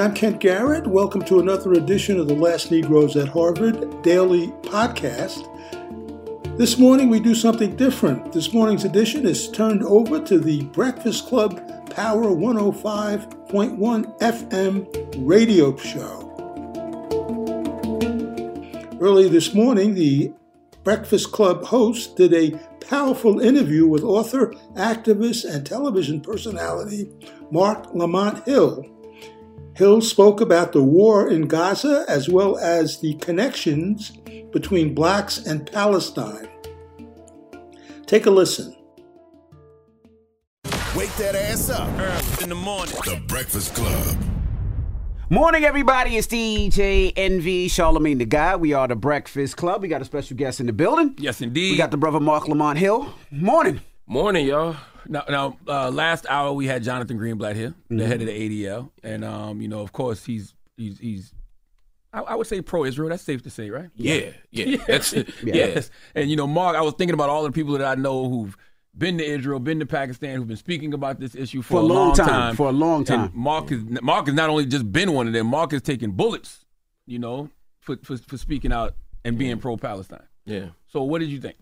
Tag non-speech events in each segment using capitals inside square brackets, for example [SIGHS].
I'm Kent Garrett. Welcome to another edition of the Last Negroes at Harvard Daily Podcast. This morning we do something different. This morning's edition is turned over to the Breakfast Club Power 105.1 FM radio show. Early this morning, the Breakfast Club host did a powerful interview with author, activist, and television personality Marc Lamont Hill. Hill spoke about the war in Gaza as well as the connections between blacks and Palestine. Take a listen. Wake that ass up in the morning. The Breakfast Club. Morning, everybody. It's DJ Envy, Charlamagne tha God. We are the Breakfast Club. We got a special guest in the building. Yes, indeed. We got the brother Marc Lamont Hill. Morning. Morning, y'all. Now, now uh, last hour we had Jonathan Greenblatt here, Mm-hmm. the head of the ADL, and um, you know, of course, he's he's he's. I, I would say pro-Israel. That's safe to say, right? Yeah, yeah. [LAUGHS] That's yeah. Yes. And you know, Marc, I was thinking about all the people that I know who've been to Israel, been to Pakistan, who've been speaking about this issue for, For a long time, for a long And time. Marc is Marc has not only just been one of them. Marc has taken bullets, you know, for for, for speaking out and being pro-Palestine. Yeah. So, what did you think?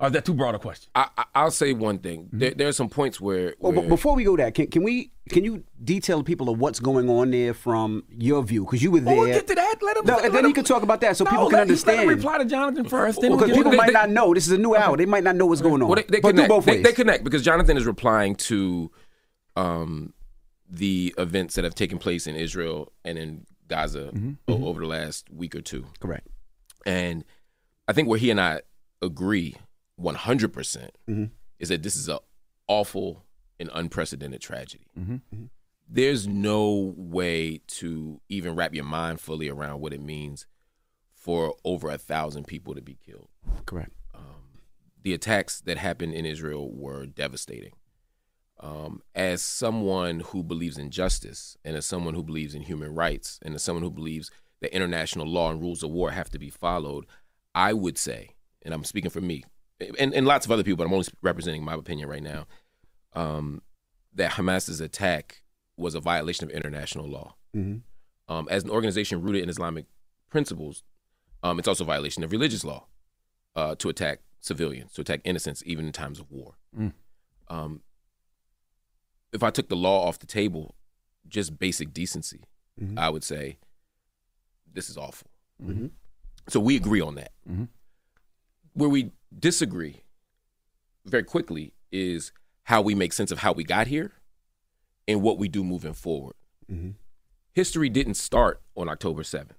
Or is that too broad a question? I, I, I'll say one thing. Mm-hmm. There, there are some points where, Well, where but before we go there, can, can we can you detail the people of what's going on there from your view? Because you were oh, there. Well, we'll get to that. Let him. No, let and then him- you can talk about that so No, people can let- understand. Let him reply to Jonathan first. Then we'll Because people to- might they- not know. This is a new hour. They might not know what's going on. well, they, they but connect. do both ways. they connect because Jonathan is replying to um, the events that have taken place in Israel and in Gaza mm-hmm. o- mm-hmm. over the last week or two. Correct. And I think where he and I agree 100% mm-hmm. is that this is a awful and unprecedented tragedy. Mm-hmm. Mm-hmm. There's no way to even wrap your mind fully around what it means for over a thousand people to be killed. Correct. Um, the attacks that happened in Israel were devastating. Um, as someone who believes in justice and as someone who believes in human rights and as someone who believes that international law and rules of war have to be followed, I would say, and I'm speaking for me and, and lots of other people, but I'm only representing my opinion right now, um, that Hamas's attack was a violation of international law. Um, as an organization rooted in Islamic principles, um, it's also a violation of religious law uh, to attack civilians, to attack innocents, even in times of war. Um, if I took the law off the table, just basic decency, I would say this is awful. So we agree on that. Where we disagree very quickly is how we make sense of how we got here and what we do moving forward. Mm-hmm. History didn't start on October 7th.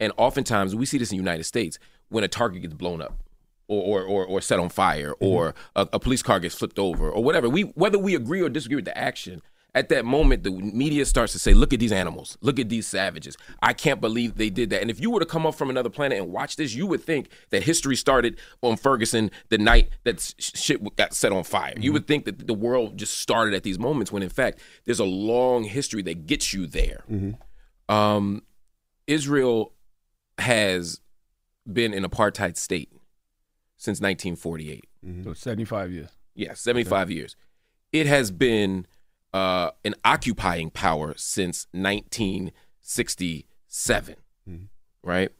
And oftentimes we see this in the United States when a target gets blown up or, or, or, or set on fire mm-hmm. or a, a police car gets flipped over or whatever. We whether we agree or disagree with the action, at that moment the media starts to say, look at these animals, look at these savages. I can't believe they did that. And if you were to come up from another planet and watch this, you would think that history started on Ferguson the night that shit got set on fire. You mm-hmm. would think that the world just started at these moments when in fact there's a long history that gets you there. Mm-hmm. Um, Israel has been an apartheid state since 1948. Mm-hmm. So 75 years. Yeah, 75 years. It has been uh, an occupying power since 1967, right?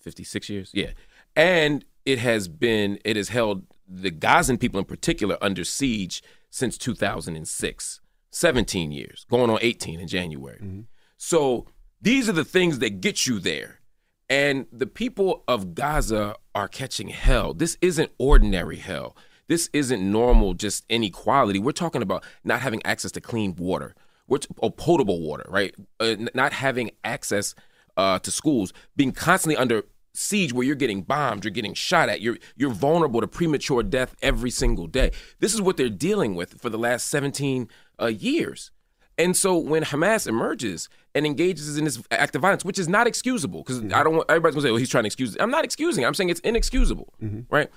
56 years? Yeah. And it has been, it has held the Gazan people in particular under siege since 2006, 17 years, going on 18 in January. So these are the things that get you there. And the people of Gaza are catching hell. This isn't ordinary hell. This isn't normal, just inequality. We're talking about not having access to clean water, we're t- or potable water, right? Uh, not having access uh, to schools, being constantly under siege where you're getting bombed, you're getting shot at, you're you're vulnerable to premature death every single day. This is what they're dealing with for the last 17 uh, years. And so when Hamas emerges and engages in this act of violence, which is not excusable, because I don't want everybody's gonna say, "Oh, he's trying to excuse." It. I'm not excusing. it. I'm saying it's inexcusable, right?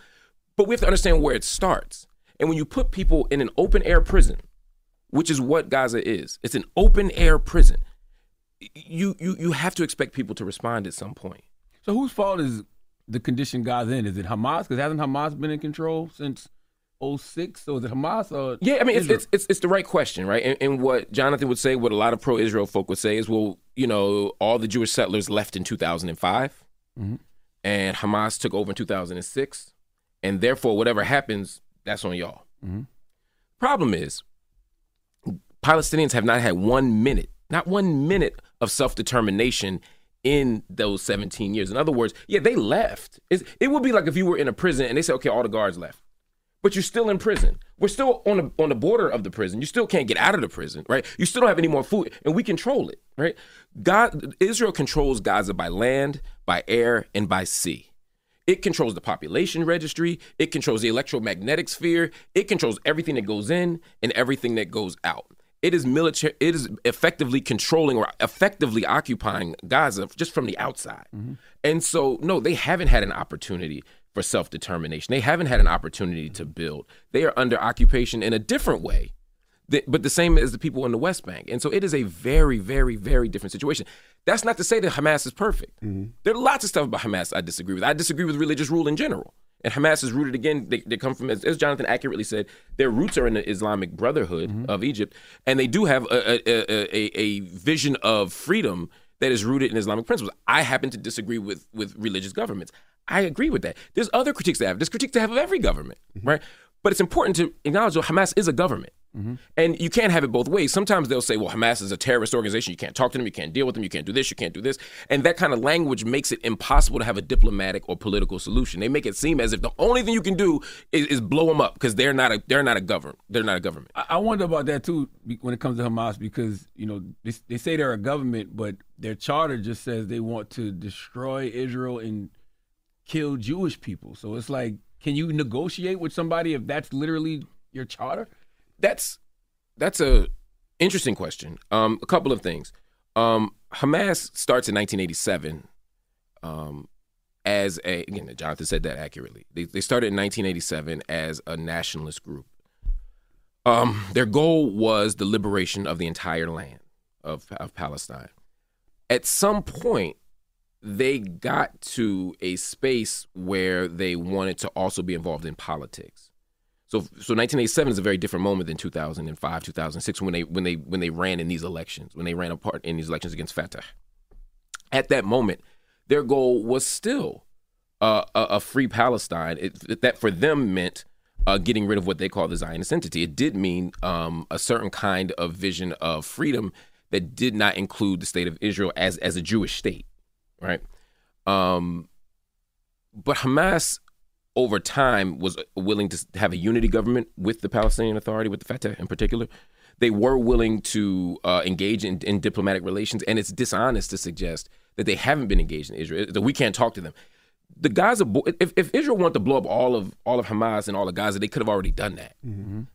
But we have to understand where it starts. And when you put people in an open air prison, which is what Gaza is, it's an open air prison. You you you have to expect people to respond at some point. So whose fault is the condition Gaza in? Is it Hamas? Because hasn't Hamas been in control since 06? Or was it Hamas or Yeah, I mean, it's, it's it's it's the right question, right? And, and what Jonathan would say, what a lot of pro-Israel folk would say is, well, you know, all the Jewish settlers left in 2005, Mhm. and Hamas took over in 2006, and therefore, whatever happens, that's on y'all. Mhm. Problem is, Palestinians have not had one minute, not one minute of self-determination in those 17 years. In other words, yeah, they left. It's, it would be like if you were in a prison and they said, okay, all the guards left but you're still in prison. We're still on the on the border of the prison. You still can't get out of the prison, right? You still don't have any more food, and we control it, right? God, Israel controls Gaza by land, by air, and by sea. It controls the population registry. It controls the electromagnetic sphere. It controls everything that goes in and everything that goes out. It is military. It is effectively controlling or effectively occupying Gaza just from the outside. Mm-hmm. And so, no, they haven't had an opportunity for self determination. They haven't had an opportunity to build. They are under occupation in a different way, th- but the same as the people in the West Bank. And so, it is a very, very, very different situation. That's not to say that Hamas is perfect. Mm-hmm. There are lots of stuff about Hamas I disagree with. I disagree with religious rule in general. And Hamas is rooted again. They, they come from, as, as Jonathan accurately said, their roots are in the Islamic Brotherhood mm-hmm. of Egypt, and they do have a, a, a, a, a vision of freedom that is rooted in Islamic principles. I happen to disagree with with religious governments. I agree with that. There's other critiques to have. There's critiques to have of every government, mm-hmm. right? But it's important to acknowledge that Hamas is a government. Mm-hmm. And you can't have it both ways. Sometimes they'll say, well, Hamas is a terrorist organization. You can't talk to them. You can't deal with them. You can't do this. You can't do this. And that kind of language makes it impossible to have a diplomatic or political solution. They make it seem as if the only thing you can do is, is blow them up because they're not a they're not a government. They're not a government. I I wonder about that too when it comes to Hamas because you know they, they say they're a government, but their charter just says they want to destroy Israel and kill Jewish people. So it's like, can you negotiate with somebody if that's literally your charter? That's that's a interesting question. Um, a couple of things. Um, Hamas starts in 1987 um, as a again. Jonathan said that accurately. They, they started in 1987 as a nationalist group. Um, their goal was the liberation of the entire land of, of Palestine. At some point, they got to a space where they wanted to also be involved in politics. So, so 1987 is a very different moment than 2005, 2006 when they when they when they ran in these elections, when they ran a part in these elections against Fatah. At that moment, their goal was still uh, a, a free Palestine. It, that for them meant uh, getting rid of what they call the Zionist entity. It did mean um, a certain kind of vision of freedom that did not include the state of Israel as as a Jewish state, right? Um, but Hamas over time was willing to have a unity government with the Palestinian Authority, with the Fatah in particular. They were willing to uh, engage in, in diplomatic relations, and it's dishonest to suggest that they haven't been engaged in Israel. That we can't talk to them. The Gaza, if, if Israel wanted to blow up all of all of Hamas and all of Gaza, they could have already done that,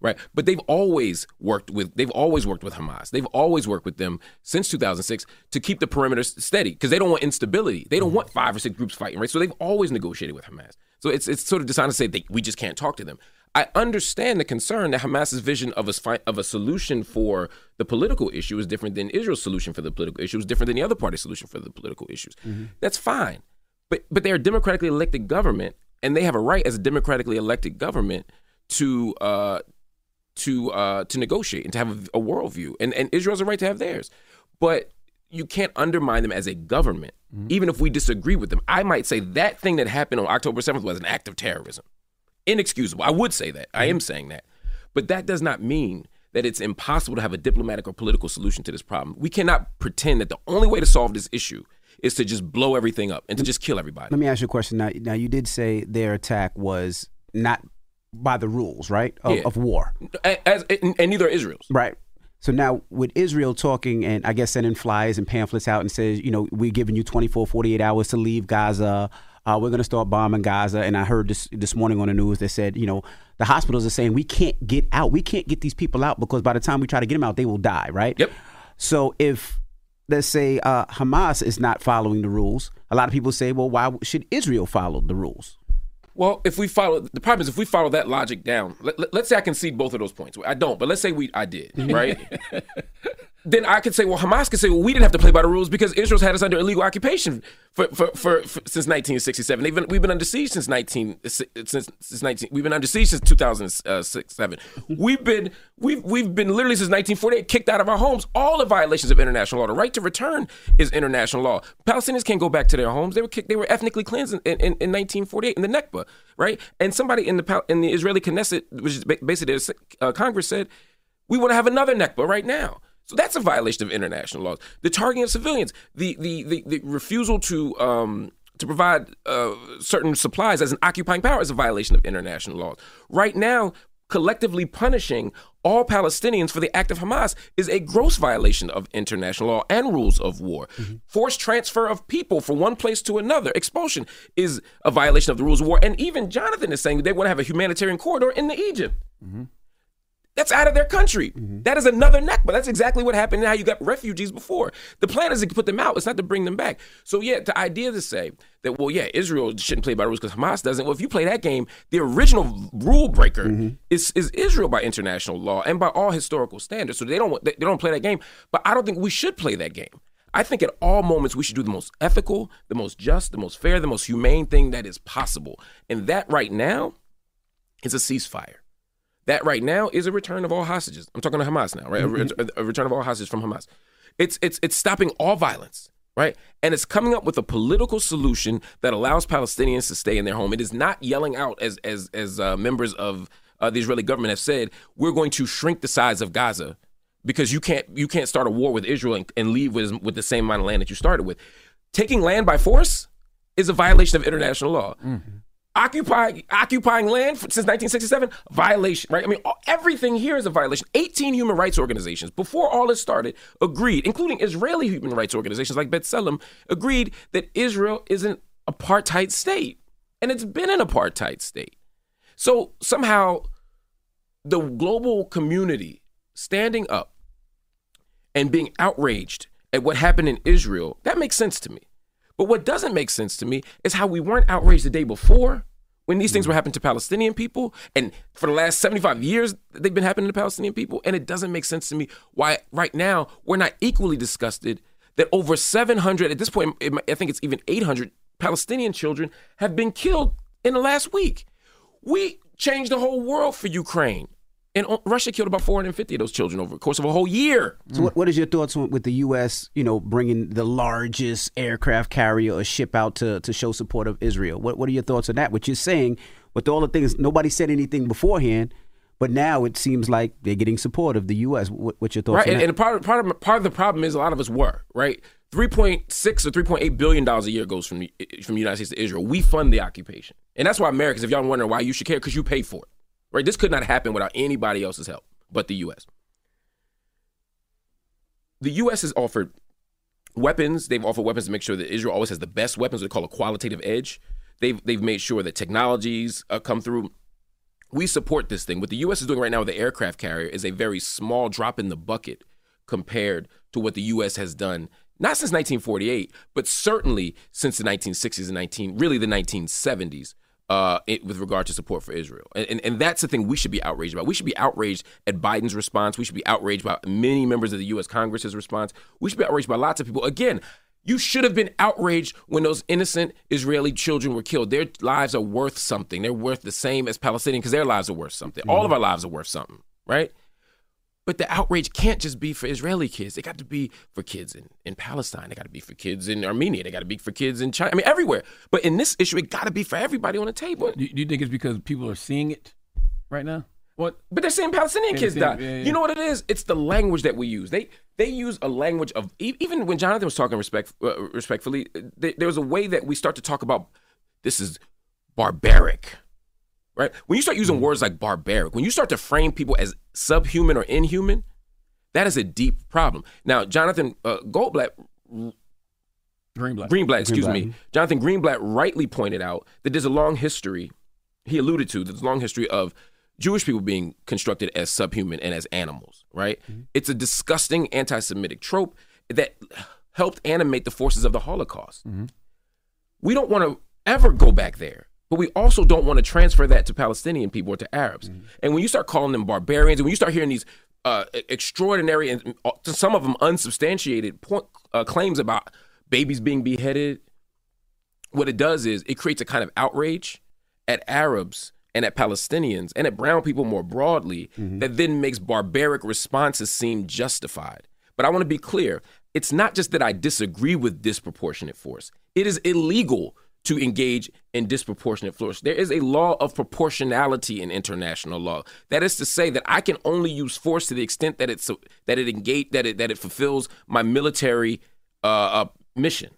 right? But they've always worked with they've always worked with Hamas. They've always worked with them since 2006 to keep the perimeter steady because they don't want instability. They don't want five or six groups fighting, right? So they've always negotiated with Hamas. So it's it's sort of dishonest to say that we just can't talk to them. I understand the concern that Hamas's vision of a fi- of a solution for the political issue is different than Israel's solution for the political issue is different than the other party's solution for the political issues. That's fine, but but they're a democratically elected government, and they have a right as a democratically elected government to uh, to uh, to negotiate and to have a, a worldview, and and Israel has a right to have theirs, but you can't undermine them as a government, mm-hmm. even if we disagree with them. I might say that thing that happened on October 7th was an act of terrorism. Inexcusable. I would say that. I am mm-hmm. saying that. But that does not mean that it's impossible to have a diplomatic or political solution to this problem. We cannot pretend that the only way to solve this issue is to just blow everything up and to just kill everybody. Let me ask you a question. Now, now you did say their attack was not by the rules, right, of, Yeah. of war, As, and, and neither Israel's. right? So now with Israel talking and I guess sending flyers and pamphlets out and says, you know, we're giving you 24, 48 hours to leave Gaza. Uh, we're going to start bombing Gaza. And I heard this this morning on the news that said, you know, the hospitals are saying we can't get out. We can't get these people out because by the time we try to get them out, they will die, right? Yep. So if let's say uh, Hamas is not following the rules, a lot of people say, well, why should Israel follow the rules? Well, if we follow the problem is if we follow that logic down, let, let, us say I concede both of those points. I don't, but let's say we I did, mm-hmm. right? [LAUGHS] then I could say, well, Hamas could say, well, we didn't have to play by the rules because Israel's had us under illegal occupation for, for, for, for since 1967. They've been, we've been under siege since 19 since since 19. We've been under siege since 2006 seven. We've been we've we've been literally since 1948 kicked out of our homes. All the violations of international law. The right to return is international law. Palestinians can't go back to their homes. They were kicked. They were ethnically cleansed in, in, in 1948 in the Nakba, right? And somebody in the in the Israeli Knesset, which is basically uh, Congress, said we want to have another Nakba right now. So that's a violation of international laws. The targeting of civilians, the the the, the refusal to um, to provide uh, certain supplies as an occupying power is a violation of international laws. Right now, collectively punishing all Palestinians for the act of Hamas is a gross violation of international law and rules of war. Mm-hmm. Forced transfer of people from one place to another, expulsion, is a violation of the rules of war. And even Jonathan is saying they want to have a humanitarian corridor in the Egypt. Mm-hmm. That's out of their country. Mm-hmm. That is another Nakba That's exactly what happened and how you got refugees before. The plan is to put them out. It's not to bring them back. So yeah, the idea to say that well, yeah, Israel shouldn't play by rules because Hamas doesn't. Well, if you play that game, the original rule breaker mm-hmm. is is Israel by international law and by all historical standards. So they don't they don't play that game. But I don't think we should play that game. I think at all moments we should do the most ethical, the most just, the most fair, the most humane thing that is possible. And that right now is a ceasefire. That right now is a return of all hostages. I'm talking to Hamas now, right? Mm-hmm. A, a, return of all hostages from Hamas. It's it's it's stopping all violence, right? And it's coming up with a political solution that allows Palestinians to stay in their home. It is not yelling out as as as uh, members of uh, the Israeli government have said, we're going to shrink the size of Gaza because you can't you can't start a war with Israel and, and leave with with the same amount of land that you started with. Taking land by force is a violation of international law. Mm-hmm occupying occupying land since 1967 violation right? I mean everything here is a violation. 18 human rights organizations before all this started agreed including israeli human rights organizations like b'tselem agreed that israel is an apartheid state and it's been an apartheid state. So somehow the global community standing up and being outraged at what happened in israel that makes sense to me but what doesn't make sense to me is how we weren't outraged the day before when these things mm. were happening to Palestinian people. And for the last 75 years, they've been happening to Palestinian people. And it doesn't make sense to me why right now we're not equally disgusted that over 700, at this point, I think it's even 800 Palestinian children have been killed in the last week. We changed the whole world for Ukraine. And Russia killed about 450 of those children over the course of a whole year. So, what, what is your thoughts with the U.S. You know, bringing the largest aircraft carrier or ship out to to show support of Israel? What What are your thoughts on that? What you're saying with all the things nobody said anything beforehand, but now it seems like they're getting support of the U.S. What, what's your thoughts? Right, and, and, part of, part of part of the problem is a lot of us were right. 3.6 or 3.8 billion dollars a year goes from the, from the United States to Israel. We fund the occupation, and that's why Americans, if y'all wondering why you should care, because you pay for it. Right? This could not happen without anybody else's help but the U.S. The U.S. has offered weapons. They've offered weapons to make sure that Israel always has the best weapons. They call a qualitative edge. They've they've made sure that technologies uh, come through. We support this thing. What the U.S. is doing right now with the aircraft carrier is a very small drop in the bucket compared to what the U.S. has done, not since 1948, but certainly since the 1960s and 19, really the 1970s uh, it, with regard to support for Israel. And, and, and, that's the thing we should be outraged about. We should be outraged at Biden's response. We should be outraged by many members of the U.S. Congress's response. We should be outraged by lots of people. Again, you should have been outraged when those innocent Israeli children were killed. Their lives are worth something. They're worth the same as Palestinian because their lives are worth something. Mm-hmm. All of our lives are worth something, right? But the outrage can't just be for Israeli kids. They got to be for kids in, in Palestine. They got to be for kids in Armenia. They got to be for kids in China. I mean, everywhere. But in this issue, it got to be for everybody on the table. Do you think it's because people are seeing it right now? What? But they're saying Palestinian kids die. Yeah, yeah. You know what it is? It's the language that we use. They they use a language of even when Jonathan was talking respect uh, respectfully. They, there was a way that we start to talk about this is barbaric right? When you start using mm-hmm. words like barbaric, when you start to frame people as subhuman or inhuman, that is a deep problem. Now, Jonathan uh, Goldblatt, Greenblatt, Greenblatt, excuse Greenblatt. me, Jonathan Greenblatt rightly pointed out that there's a long history. He alluded to there's a long history of Jewish people being constructed as subhuman and as animals. Right? Mm-hmm. It's a disgusting anti-Semitic trope that helped animate the forces of the Holocaust. Mm-hmm. We don't want to ever go back there. But we also don't want to transfer that to Palestinian people or to Arabs. Mm-hmm. And when you start calling them barbarians, and when you start hearing these uh, extraordinary and uh, some of them unsubstantiated point, uh, claims about babies being beheaded, what it does is it creates a kind of outrage at Arabs and at Palestinians and at brown people more broadly that then makes barbaric responses seem justified. But I want to be clear it's not just that I disagree with disproportionate force, it is illegal to engage in disproportionate force. There is a law of proportionality in international law. That is to say that I can only use force to the extent that it's that it engage that it that it fulfills my military uh, uh, mission.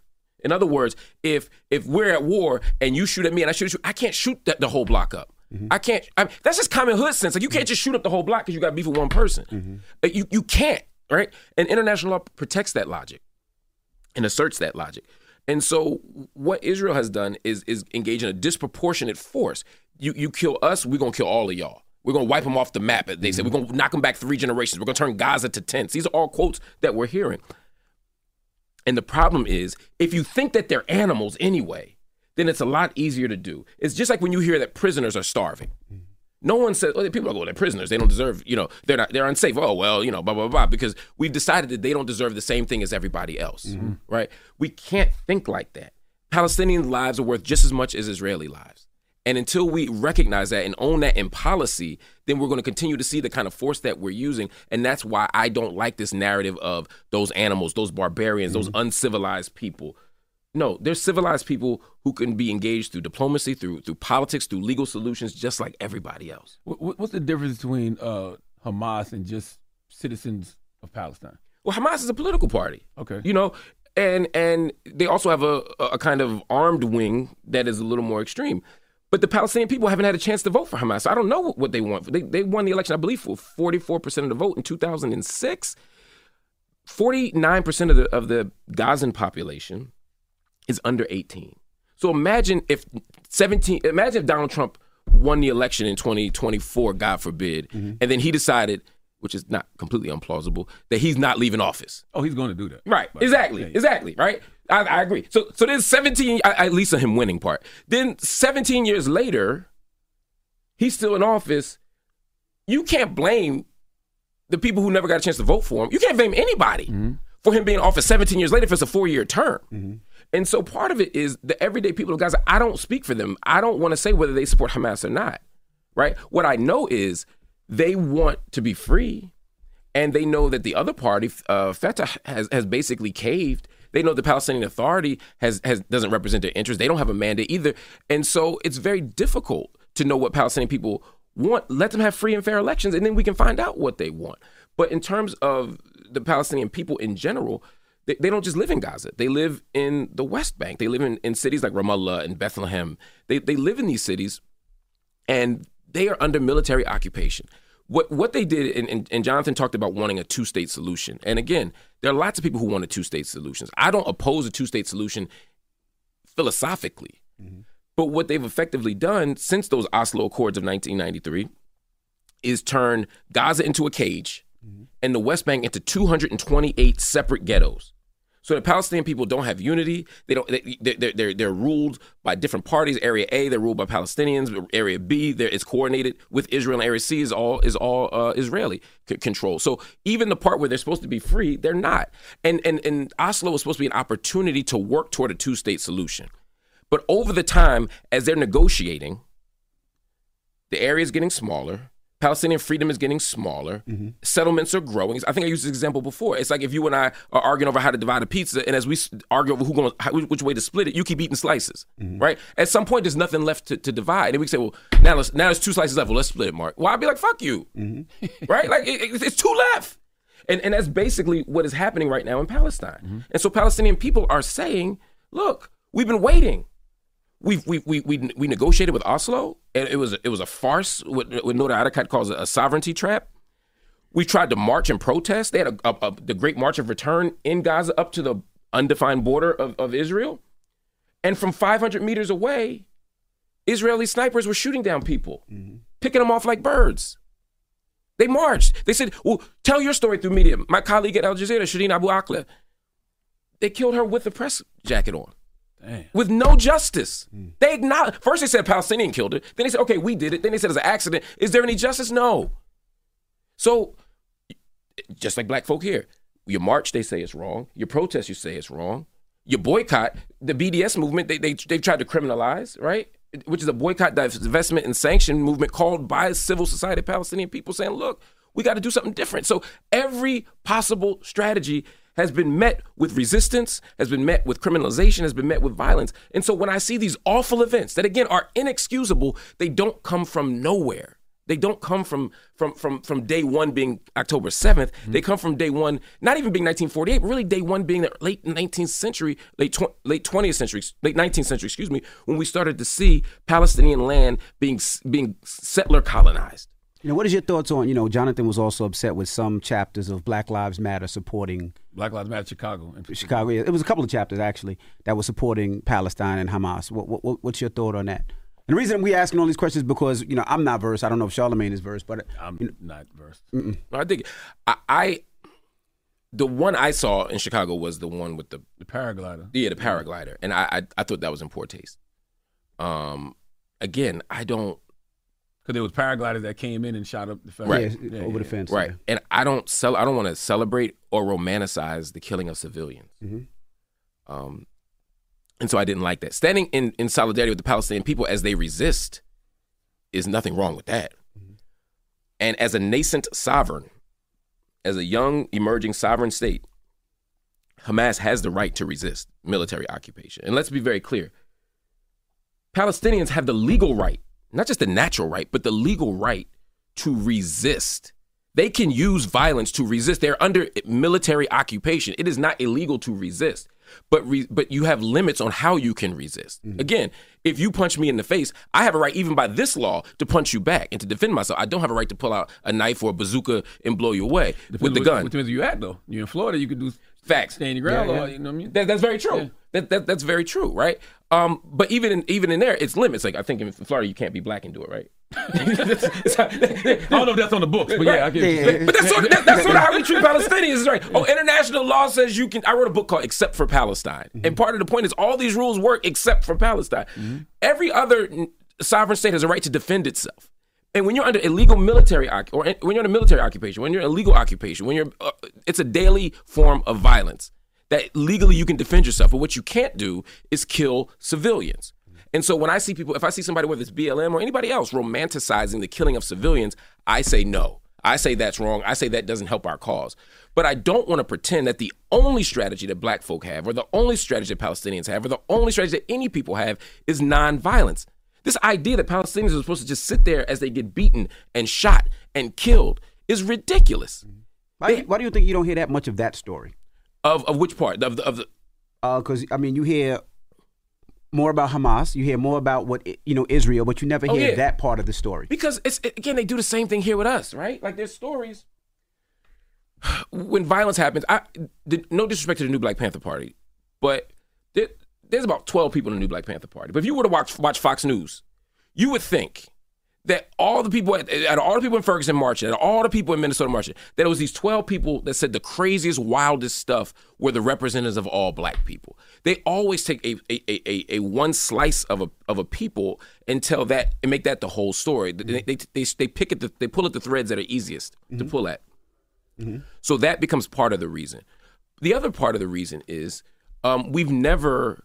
In other words, if if we're at war and you shoot at me and I shoot at you, I can't shoot the, the whole block up. I can't. I, that's just common hood sense. Like you can't just shoot up the whole block because you got beef with one person. Uh, You you can't. Right? And international law protects that logic and asserts that logic. And so what Israel has done is is engage in a disproportionate force. You you kill us, we're gonna kill all of y'all. We're gonna wipe them off the map. They said we're gonna knock them back three generations. We're gonna turn Gaza to tents. These are all quotes that we're hearing. And the problem is, if you think that they're animals anyway, then it's a lot easier to do. It's just like when you hear that prisoners are starving. Mm. No one says, oh, people are going, they're prisoners. They don't deserve, you know, they're not, they're unsafe. Oh, well, you know, blah, blah, blah, because we've decided that they don't deserve the same thing as everybody else, mm-hmm. right? We can't think like that. Palestinian lives are worth just as much as Israeli lives. And until we recognize that and own that in policy, then we're going to continue to see the kind of force that we're using. And that's why I don't like this narrative of those animals, those barbarians, those mm-hmm. uncivilized people. No, there's civilized people who can be engaged through diplomacy, through through politics, through legal solutions, just like everybody else. What, what- what's the difference between uh, Hamas and just citizens of Palestine? Well, Hamas is a political party. Okay. You know, and and they also have a a kind of armed wing that is a little more extreme. But the Palestinian people haven't had a chance to vote for Hamas. I don't know what they want. They they won the election, I believe, for 44% of the vote in 2006. 49% of the of the Gazan population is under 18. So imagine if 17 imagine if Donald Trump won the election in 2024, God forbid, mm-hmm. and then he decided, which is not completely implausible, that he's not leaving office. Oh, he's going to do that. Right. But- exactly. yeah, yeah. Exactly. Right. I, I agree. So so there's 17. I, at least on him winning part. Then 17 years later, he's still in office. You can't blame the people who never got a chance to vote for him. You can't blame anybody mm-hmm. for him being in office 17 years later if it's a four year term. Mm-hmm. And so part of it is the everyday people of Gaza. I don't speak for them. I don't want to say whether they support Hamas or not. Right. What I know is they want to be free and they know that the other party, uh, Fatah, has has basically caved. They know the Palestinian Authority has has doesn't represent their interests. They don't have a mandate either, and so it's very difficult to know what Palestinian people want. Let them have free and fair elections, and then we can find out what they want. But in terms of the Palestinian people in general, they, they don't just live in Gaza. They live in the West Bank. They live in, in cities like Ramallah and Bethlehem. They they live in these cities and they are under military occupation. What what they did, and, and, and Jonathan talked about wanting a two state solution. And again, there are lots of people who want a two state solution. I don't oppose a two state solution philosophically, mm-hmm. but what they've effectively done since those Oslo Accords of 1993 is turn Gaza into a cage mm-hmm. and the West Bank into 228 separate ghettos. So the Palestinian people don't have unity. They don't. They, they're, they're they're ruled by different parties. Area A, they're ruled by Palestinians. Area B, it's coordinated with Israel. And Area C is all is all uh, Israeli c- control. So even the part where they're supposed to be free, they're not. And and and Oslo was supposed to be an opportunity to work toward a two state solution. But over the time, as they're negotiating, the area is getting smaller. Palestinian freedom is getting smaller. Mm-hmm. Settlements are growing. I think I used this example before. It's like if you and I are arguing over how to divide a pizza, and as we argue over who going how, which way to split it, you keep eating slices, mm-hmm. right? At some point, there's nothing left to, to divide, and we can say, well, now let's now there's two slices left. Well, let's split it, Marc. Well, I'd be like, fuck you, mm-hmm. [LAUGHS] right? Like it, it- it's two left, and and that's basically what is happening right now in Palestine. And so Palestinian people are saying, look, we've been waiting. We we we we we negotiated with Oslo, and it was it was a farce. What, what Noura Erakat calls a sovereignty trap. We tried to march and protest. They had a, a, a- the Great March of Return in Gaza up to the undefined border of, of Israel, and from 500 meters away, Israeli snipers were shooting down people, mm-hmm. picking them off like birds. They marched. They said, "Well, tell your story through media." My colleague at Al Jazeera, Shireen Abu Akleh, they killed her with the press jacket on Damn. with no justice. Hmm. They acknowledge first they said Palestinian killed it. Then they said, okay, we did it. Then they said it's an accident. Is there any justice? No. So just like black folk here. Your march, they say it's wrong. Your protest, you say it's wrong. Your boycott, the BDS movement, they, they, they've tried to criminalize, right? Which is a boycott, divestment, and sanction movement called by civil society Palestinian people saying, look, we got to do something different. So every possible strategy has been met with resistance, has been met with criminalization, has been met with violence. And so when I see these awful events that again are inexcusable, they don't come from nowhere. They don't come from from from from day one being October 7th. Mm-hmm. They come from day one, not even being 1948, but really day one being the late 19th century, late tw- late 20th century, late 19th century, excuse me, when we started to see Palestinian land being being settler colonized. You know, what is your thoughts on? You know, Jonathan was also upset with some chapters of Black Lives Matter supporting Black Lives Matter Chicago. Chicago, it was a couple of chapters actually that were supporting Palestine and Hamas. What, what, what's your thought on that? And the reason we asking all these questions is because you know I'm not versed. I don't know if Charlamagne is versed, but I'm you know, not versed. No, I think I, I, the one I saw in Chicago was the one with the the paraglider. Yeah, the paraglider, and I I, I thought that was in poor taste. Um, again, I don't because there was paragliders that came in and shot up the fence. Right. Yeah, over yeah. the fence. Right. Yeah. And I don't sell. I don't want to celebrate or romanticize the killing of civilians. Mm-hmm. Um, and so I didn't like that. Standing in, in solidarity with the Palestinian people as they resist is nothing wrong with that. Mm-hmm. And as a nascent sovereign, as a young emerging sovereign state, Hamas has the right to resist military occupation. And let's be very clear Palestinians have the legal right, not just the natural right, but the legal right to resist. They can use violence to resist. They're under military occupation. It is not illegal to resist but re- but you have limits on how you can resist. Mm-hmm. Again, if you punch me in the face, I have a right, even by this law, to punch you back and to defend myself. I don't have a right to pull out a knife or a bazooka and blow you away Depends with the gun. Depends where you at though. You're in Florida, you could do facts. Stand your ground yeah, yeah. Law, you know what I mean? That, that's very true. Yeah. That, that that's very true, right? Um, but even in even in there, it's limits. Like I think in Florida, you can't be black and do it, right? [LAUGHS] I don't know if that's on the books, but yeah, I get yeah, But that's sort of, that, that's sort of how we treat Palestinians, right? Oh, international law says you can. I wrote a book called "Except for Palestine," mm-hmm. and part of the point is all these rules work except for Palestine. Mm-hmm. Every other sovereign state has a right to defend itself. And when you're under illegal military or when you're in a military occupation, when you're illegal occupation, when you're, uh, it's a daily form of violence that legally you can defend yourself. But what you can't do is kill civilians. And so when I see people, if I see somebody, whether it's BLM or anybody else, romanticizing the killing of civilians, I say no. I say that's wrong. I say that doesn't help our cause. But I don't want to pretend that the only strategy that black folk have, or the only strategy that Palestinians have, or the only strategy that any people have is nonviolence. This idea that Palestinians are supposed to just sit there as they get beaten and shot and killed is ridiculous. Why, why do you think you don't hear that much of that story? Of, of which part? Of the, of the because uh, I mean, you hear more about Hamas. You hear more about what you know Israel, but you never oh, hear yeah. that part of the story. Because it's again, they do the same thing here with us, right? Like there's stories [SIGHS] when violence happens. I the, no disrespect to the New Black Panther Party, but there, there's about 12 people in the New Black Panther Party. But if you were to watch watch Fox News, you would think that all the people at, at, all the people in Ferguson marching, and all the people in Minnesota marching, that it was these 12 people that said the craziest, wildest stuff were the representatives of all black people. They always take a a, a, a one slice of a of a people and tell that and make that the whole story. Mm-hmm. They, they, they, they, pick at the they pull at the threads that are easiest mm-hmm. to pull at. Mm-hmm. So that becomes part of the reason. The other part of the reason is um, we've never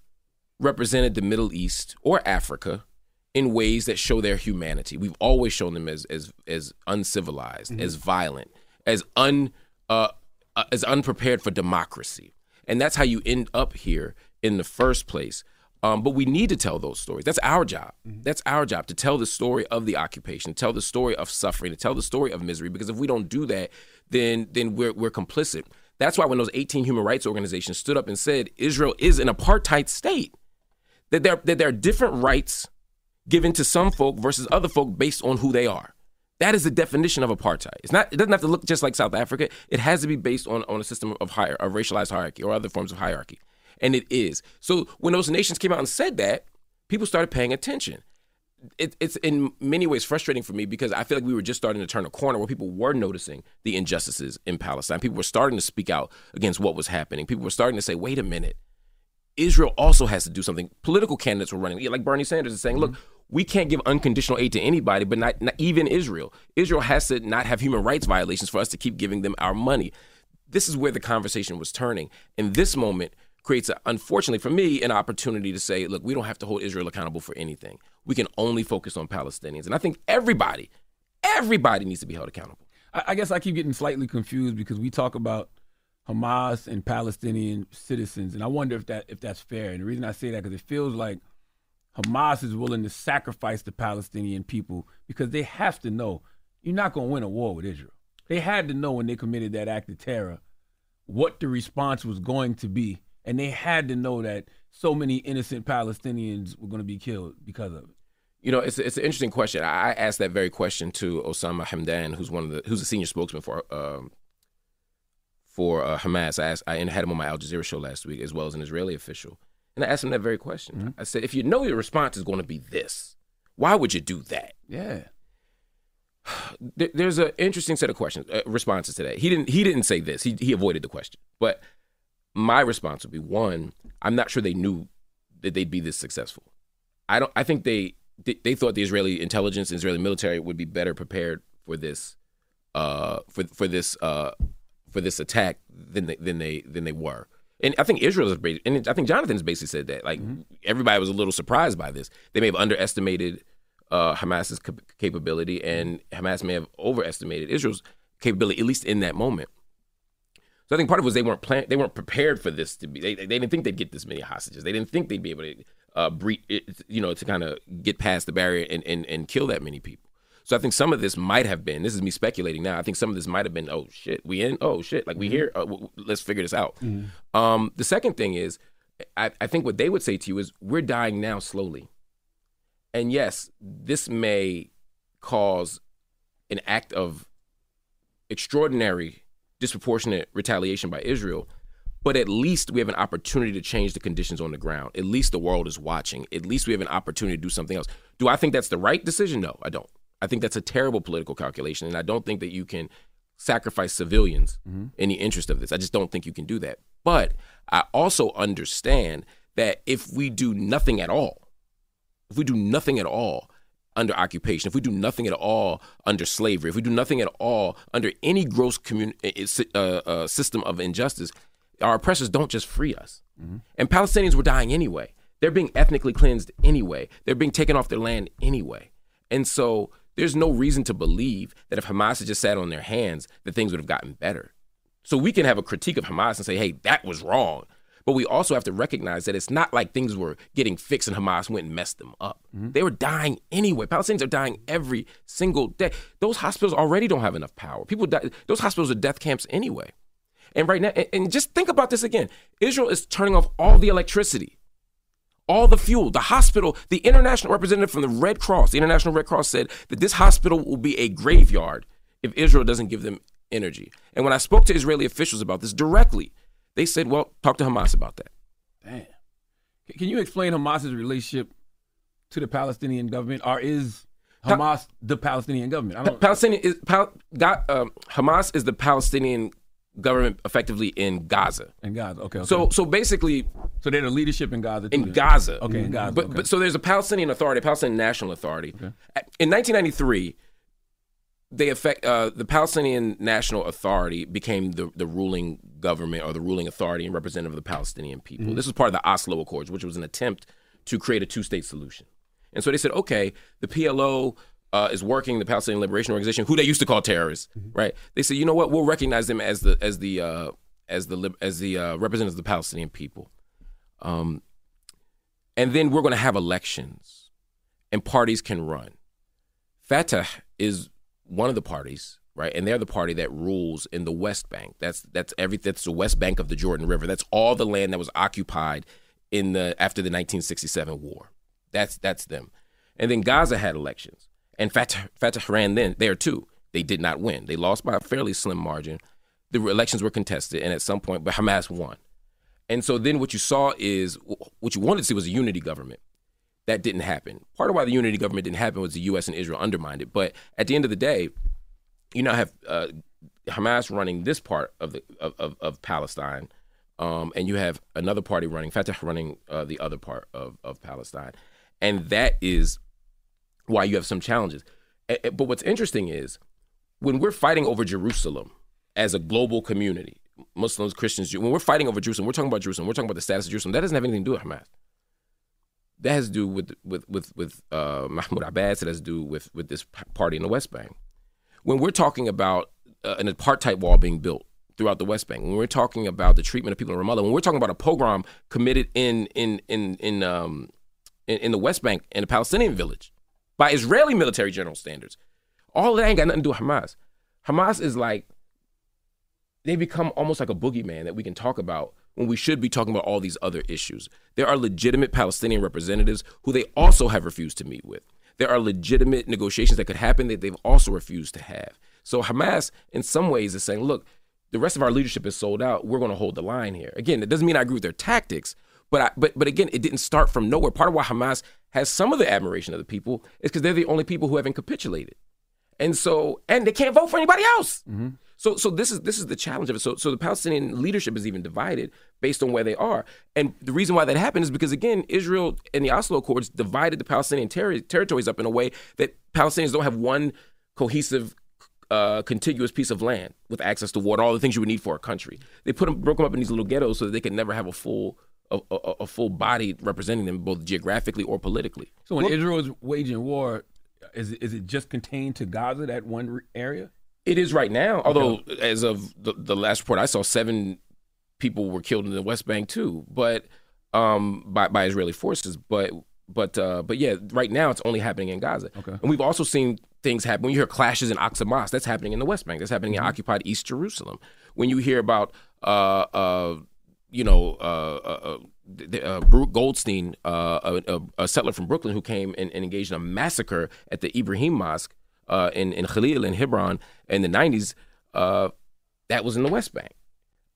represented the Middle East or Africa in ways that show their humanity. We've always shown them as as as uncivilized, mm-hmm. as violent, as un uh, uh, as unprepared for democracy, and that's how you end up here in the first place. Um, but we need to tell those stories. That's our job. Mm-hmm. That's our job to tell the story of the occupation, tell the story of suffering, to tell the story of misery. Because if we don't do that, then then we're we're complicit. That's why when those 18 human rights organizations stood up and said Israel is an apartheid state, that there that there are different rights given to some folk versus other folk based on who they are. That is the definition of apartheid. It's not. It doesn't have to look just like South Africa. It has to be based on, on a system of higher, of racialized hierarchy or other forms of hierarchy, and it is. So when those nations came out and said that, people started paying attention. It, it's in many ways frustrating for me because I feel like we were just starting to turn a corner where people were noticing the injustices in Palestine. People were starting to speak out against what was happening. People were starting to say, "Wait a minute." Israel also has to do something. Political candidates were running, like Bernie Sanders is saying, mm-hmm. look, We can't give unconditional aid to anybody, but not, not even Israel. Israel has to not have human rights violations for us to keep giving them our money. This is where the conversation was turning. And this moment creates, a, unfortunately for me, an opportunity to say, look, we don't have to hold Israel accountable for anything. We can only focus on Palestinians. And I think everybody, everybody needs to be held accountable. I, I guess I keep getting slightly confused because we talk about Hamas and Palestinian citizens, and I wonder if that if that's fair. And the reason I say that because it feels like Hamas is willing to sacrifice the Palestinian people because they have to know you're not going to win a war with Israel. They had to know when they committed that act of terror what the response was going to be, and they had to know that so many innocent Palestinians were going to be killed because of it. You know, it's it's an interesting question. I asked that very question to Osama Hamdan, who's one of the who's a senior spokesman for um, for uh, Hamas. I asked, I had him on my Al Jazeera show last week, as well as an Israeli official, and I asked him that very question. Mm-hmm. I said, if you know your response is going to be this, why would you do that? Yeah. [SIGHS] There's an interesting set of questions, uh, responses to that. He didn't he didn't say this. He he avoided the question, but my response would be one: I'm not sure they knew that they'd be this successful. I don't. I think they they, thought the Israeli intelligence, Israeli military would be better prepared for this, uh, for for this uh, for this attack than they than they than they were. And I think Israel is, ba- and I think Jonathan's basically said that. Like everybody was a little surprised by this. They may have underestimated uh, Hamas's cap- capability, and Hamas may have overestimated Israel's capability, at least in that moment. So I think part of it was they weren't plan- they weren't prepared for this to be. They, they didn't think they'd get this many hostages. They didn't think they'd be able to, uh, bre- it, you know, to kind of get past the barrier and, and and kill that many people. So I think some of this might have been. This is me speculating now. I think some of this might have been. Oh shit, we in. Oh shit, like we here. Uh, w- w- let's figure this out. Um, the second thing is, I, I think what they would say to you is, we're dying now slowly. And yes, this may cause an act of extraordinary, disproportionate retaliation by Israel, but at least we have an opportunity to change the conditions on the ground. At least the world is watching. At least we have an opportunity to do something else. Do I think that's the right decision? No, I don't. I think that's a terrible political calculation, and I don't think that you can sacrifice civilians in the interest of this. I just don't think you can do that. But I also understand that if we do nothing at all, if we do nothing at all under occupation, if we do nothing at all under slavery, if we do nothing at all under any gross commun- uh, uh, system of injustice, our oppressors don't just free us. And Palestinians were dying anyway. They're being ethnically cleansed anyway. They're being taken off their land anyway. And so there's no reason to believe that if Hamas had just sat on their hands, that things would have gotten better. So we can have a critique of Hamas and say, hey, that was wrong. But we also have to recognize that it's not like things were getting fixed and Hamas went and messed them up. Mm-hmm. They were dying anyway. Palestinians are dying every single day. Those hospitals already don't have enough power. People die. Those hospitals are death camps anyway. And right now, and, and just think about this again Israel is turning off all the electricity, all the fuel. The hospital, the international representative from the Red Cross, the International Red Cross said that this hospital will be a graveyard if Israel doesn't give them energy. And when I spoke to Israeli officials about this directly, they said, well, talk to Hamas about that. Damn. Can you explain Hamas's relationship to the Palestinian government, or is Hamas the Palestinian government? I don't. Palestinian is Pal- got, um, Hamas is the Palestinian government effectively in Gaza. in Gaza. Okay, okay. So so basically so they're the leadership in Gaza. Too, in? Gaza. Okay, in Gaza. But okay. but so there's a Palestinian Authority, a Palestinian National Authority. In 1993, they affect uh, the Palestinian National Authority became the the ruling government or the ruling authority and representative of the Palestinian people. This was part of the Oslo Accords, which was an attempt to create a two state solution. And so they said, okay, the PLO uh, is working, the Palestinian Liberation Organization, who they used to call terrorists, right? They said, you know what, we'll recognize them as the as the uh, as the as the uh, representatives of the Palestinian people. Um, and then we're going to have elections, and parties can run. Fatah is one of the parties, right? And they're the party that rules in the West Bank. That's that's every that's the West Bank of the Jordan River. That's all the land that was occupied in the after the 1967 war. That's that's them. And then Gaza had elections, and Fatah, Fatah ran then there too. They did not win. They lost by a fairly slim margin. The elections were contested, and at some point, but Hamas won. And so then what you saw is what you wanted to see was a unity government. That didn't happen. Part of why the unity government didn't happen was the U.S. and Israel undermined it. But at the end of the day, you now have uh, Hamas running this part of the of, of, Palestine, um, and you have another party running Fatah running uh, the other part of, of Palestine, and that is why you have some challenges. But what's interesting is when we're fighting over Jerusalem as a global community, Muslims, Christians, when we're fighting over Jerusalem, we're talking about Jerusalem, we're talking about the status of Jerusalem. That doesn't have anything to do with Hamas. That has to do with with with with uh, [LAUGHS] Mahmoud Abbas. It has to do with with this party in the West Bank. When we're talking about uh, an apartheid wall being built throughout the West Bank, when we're talking about the treatment of people in Ramallah, when we're talking about a pogrom committed in in in in um in, in the West Bank in a Palestinian village by Israeli military general standards, all that ain't got nothing to do with Hamas. Hamas is like they become almost like a boogeyman that we can talk about when we should be talking about all these other issues. There are legitimate Palestinian representatives who they also have refused to meet with. There are legitimate negotiations that could happen that they've also refused to have. So Hamas, in some ways, is saying, look, the rest of our leadership is sold out. We're going to hold the line here. Again, it doesn't mean I agree with their tactics, but I, but but again, it didn't start from nowhere. Part of why Hamas has some of the admiration of the people is because they're the only people who haven't capitulated, and so and they can't vote for anybody else. So so this is this is the challenge of it. So so the Palestinian leadership is even divided based on where they are, and the reason why that happened is because again, Israel and the Oslo Accords divided the Palestinian terri territories up in a way that Palestinians don't have one cohesive uh, contiguous piece of land with access to water, all the things you would need for a country. They put them, broke them up in these little ghettos so that they could never have a full, a, a, a full body representing them both geographically or politically. So when Israel is waging war, is it, is it just contained to Gaza, that one area? It is right now, although as of the, the last report I saw, seven people were killed in the West Bank too, but um, by by Israeli forces. But but uh, but yeah, right now it's only happening in Gaza. Okay. And we've also seen things happen. When you hear clashes in Aqsa Mosque, that's happening in the West Bank. That's happening in occupied East Jerusalem. When you hear about uh, uh, you know, uh, uh, uh, uh, Goldstein, uh, a, a, a settler from Brooklyn who came and, and engaged in a massacre at the Ibrahim Mosque uh, in, in Khalil in Hebron in the 90s, uh, that was in the West Bank.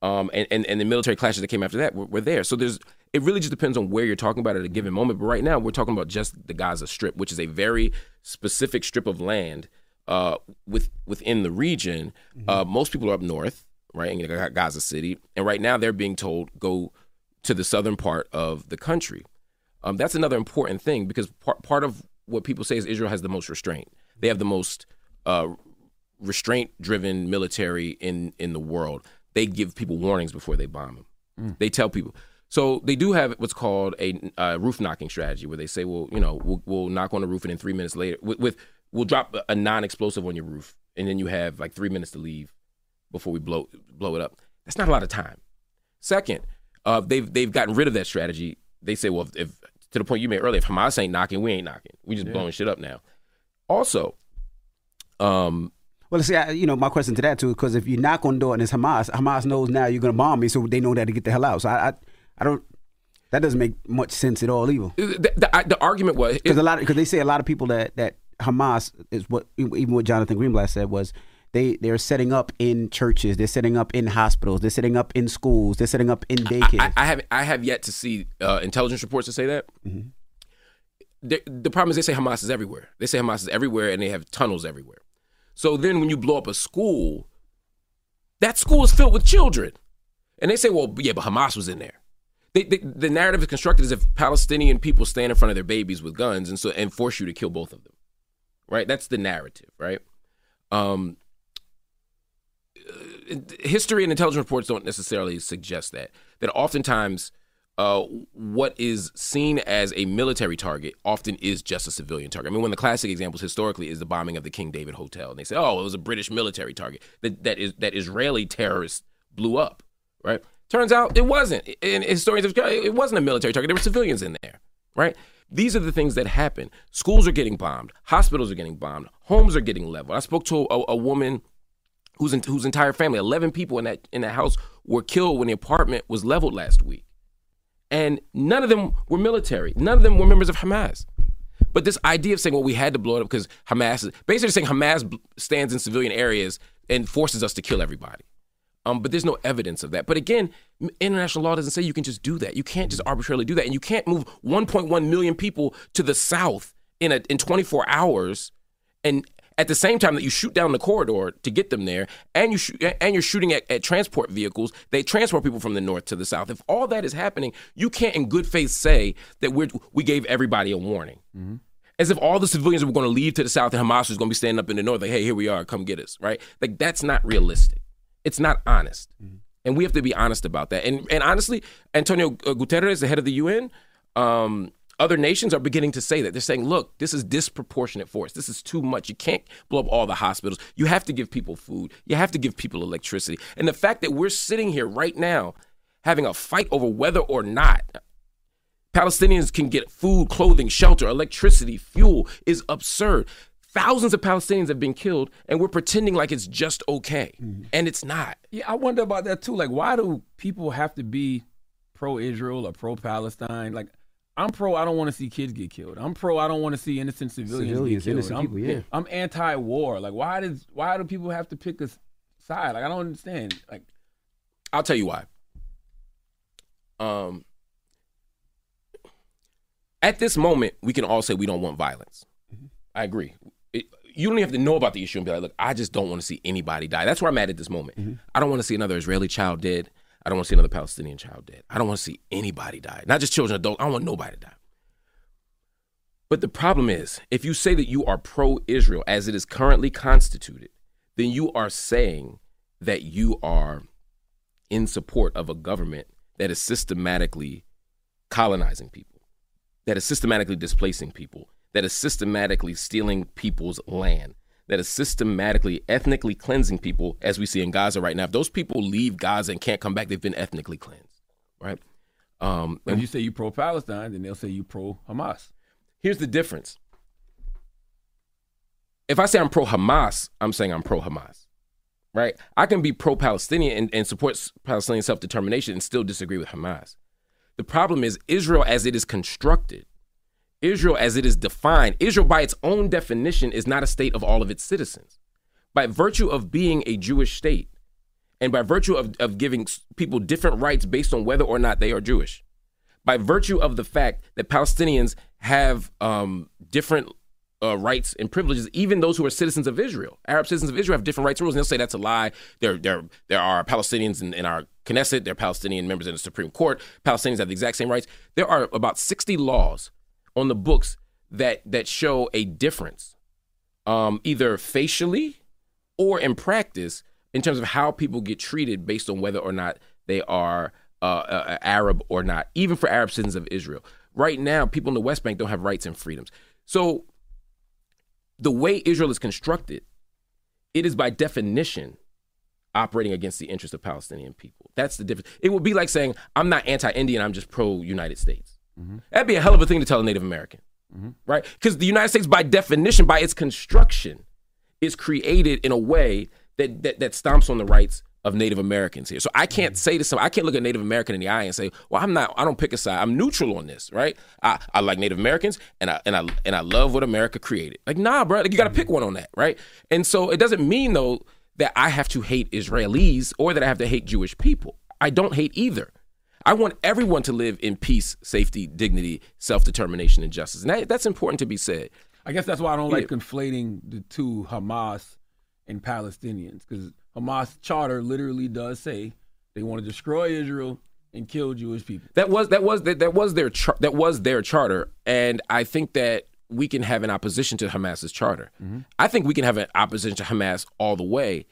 Um, and, and, and the military clashes that came after that were, were there. So there's it really just depends on where you're talking about at a given moment. But right now, we're talking about just the Gaza Strip, which is a very specific strip of land uh, with within the region. Uh, most people are up north, right, in Gaza City, and right now they're being told go to the southern part of the country. Um, that's another important thing because part part of what people say is Israel has the most restraint. They have the most uh, restraint-driven military in in the world. They give people warnings before they bomb them. They tell people. So they do have what's called a uh, roof knocking strategy, where they say, "Well, you know, we'll, we'll knock on the roof, and then three minutes later, with, with we'll drop a non-explosive on your roof, and then you have like three minutes to leave before we blow blow it up." That's not a lot of time. Second, uh, they've they've gotten rid of that strategy. They say, well, if, if to the point you made earlier, if Hamas ain't knocking, we ain't knocking. We just blowing shit up now. Also, um, Well, see, I, you know, my question to that too, because if you knock on the door and it's Hamas, Hamas knows now you're going to bomb me, so they know that to get the hell out. So I, I, I don't. That doesn't make much sense at all, either. the, the, the argument was Because a lot, because they say a lot of people that that Hamas is what even what Jonathan Greenblatt said was they they're setting up in churches, they're setting up in hospitals, they're setting up in schools, they're setting up in daycare. I, I have I have yet to see uh, intelligence reports to say that. The, the problem is they say Hamas is everywhere. They say Hamas is everywhere, and they have tunnels everywhere. So then, when you blow up a school, that school is filled with children, and they say, "Well, yeah, but Hamas was in there." They, they, the narrative is constructed as if Palestinian people stand in front of their babies with guns and so and force you to kill both of them, right? That's the narrative, right? Um, history and intelligence reports don't necessarily suggest that. That oftentimes, uh, what is seen as a military target often is just a civilian target. I mean, one of the classic examples historically is the bombing of the King David Hotel, and they say, "Oh, it was a British military target that that is that Israeli terrorists blew up." Right? Turns out it wasn't. And historians have it wasn't a military target. There were civilians in there. Right? These are the things that happen. Schools are getting bombed. Hospitals are getting bombed. Homes are getting leveled. I spoke to a, a woman whose whose entire family, eleven people in that in that house, were killed when the apartment was leveled last week, and none of them were military. None of them were members of Hamas. But this idea of saying, "well, we had to blow it up because Hamas," is basically saying Hamas stands in civilian areas and forces us to kill everybody. Um, but there's no evidence of that. But again, international law doesn't say you can just do that. You can't just arbitrarily do that, and you can't move 1.1 million people to the south in a in 24 hours, and at the same time that you shoot down the corridor to get them there, and you shoot, and you're shooting at, at transport vehicles. They transport people from the north to the south. If all that is happening, you can't, in good faith, say that we we gave everybody a warning. As if all the civilians were going to leave to the south and Hamas was going to be standing up in the north, like, hey, here we are, come get us, right? Like, that's not realistic. It's not honest. And we have to be honest about that. And, and honestly, Antonio Guterres, the head of the UN, um, other nations are beginning to say that. They're saying, look, this is disproportionate force. This is too much. You can't blow up all the hospitals. You have to give people food. You have to give people electricity. And the fact that we're sitting here right now having a fight over whether or not Palestinians can get food, clothing, shelter, electricity, fuel is absurd. Thousands of Palestinians have been killed, and we're pretending like it's just okay. Mm-hmm. And it's not. Yeah, I wonder about that too. Like, why do people have to be pro Israel or pro Palestine? Like, I'm pro. I don't want to see kids get killed. I'm pro. I don't want to see innocent civilians, Civilians, get killed. innocent I'm, people, yeah. I'm anti-war. Like, why does why do people have to pick a side? Like, I don't understand. Like, I'll tell you why. Um, at this moment, we can all say we don't want violence. I agree. It, you don't even have to know about the issue and be like, look, I just don't want to see anybody die. That's where I'm at at this moment. I don't want to see another Israeli child dead. I don't want to see another Palestinian child dead. I don't want to see anybody die. Not just children, adults. I don't want nobody to die. But the problem is, if you say that you are pro Israel as it is currently constituted, then you are saying that you are in support of a government that is systematically colonizing people, that is systematically displacing people, that is systematically stealing people's land, that is systematically ethnically cleansing people, as we see in Gaza right now. If those people leave Gaza and can't come back, they've been ethnically cleansed, right? Um, if you say you pro Palestine, then they'll say you pro Hamas. Here's the difference. If I say I'm pro Hamas, I'm saying I'm pro Hamas, right? I can be pro Palestinian and, and support Palestinian self determination and still disagree with Hamas. The problem is Israel as it is constructed, Israel as it is defined, Israel by its own definition is not a state of all of its citizens. By virtue of being a Jewish state, and by virtue of, of giving people different rights based on whether or not they are Jewish, by virtue of the fact that Palestinians have um, different uh, rights and privileges, even those who are citizens of Israel. Arab citizens of Israel have different rights and rules, and they'll say that's a lie. There, there, there are Palestinians in, in our Knesset, there are Palestinian members in the Supreme Court. Palestinians have the exact same rights. There are about 60 laws on the books that that show a difference, um, either facially or in practice, in terms of how people get treated based on whether or not they are uh, uh, Arab or not, even for Arab citizens of Israel. Right now, people in the West Bank don't have rights and freedoms. So, the way Israel is constructed, it is by definition operating against the interests of Palestinian people. That's the difference. It would be like saying, I'm not anti Indian, I'm just pro United States. Mm-hmm. That'd be a hell of a thing to tell a Native American, mm-hmm. right? Because the United States, by definition, by its construction, is created in a way that, that that stomps on the rights of Native Americans here. So I can't mm-hmm. say to some, I can't look a Native American in the eye and say, "Well, I'm not, I don't pick a side. I'm neutral on this, right? I, I like Native Americans and I and I and I love what America created. Like, nah, bro, like, you got to pick one on that, right? And so it doesn't mean though that I have to hate Israelis or that I have to hate Jewish people. I don't hate either. I want everyone to live in peace, safety, dignity, self determination, and justice, and that, that's important to be said. I guess that's why I don't like Yeah. conflating the two Hamas and Palestinians because Hamas charter literally does say they want to destroy Israel and kill Jewish people. That was that was that, that was their char- that was their charter, and I think that we can have an opposition to Hamas's charter. Mm-hmm. I think we can have an opposition to Hamas all the way,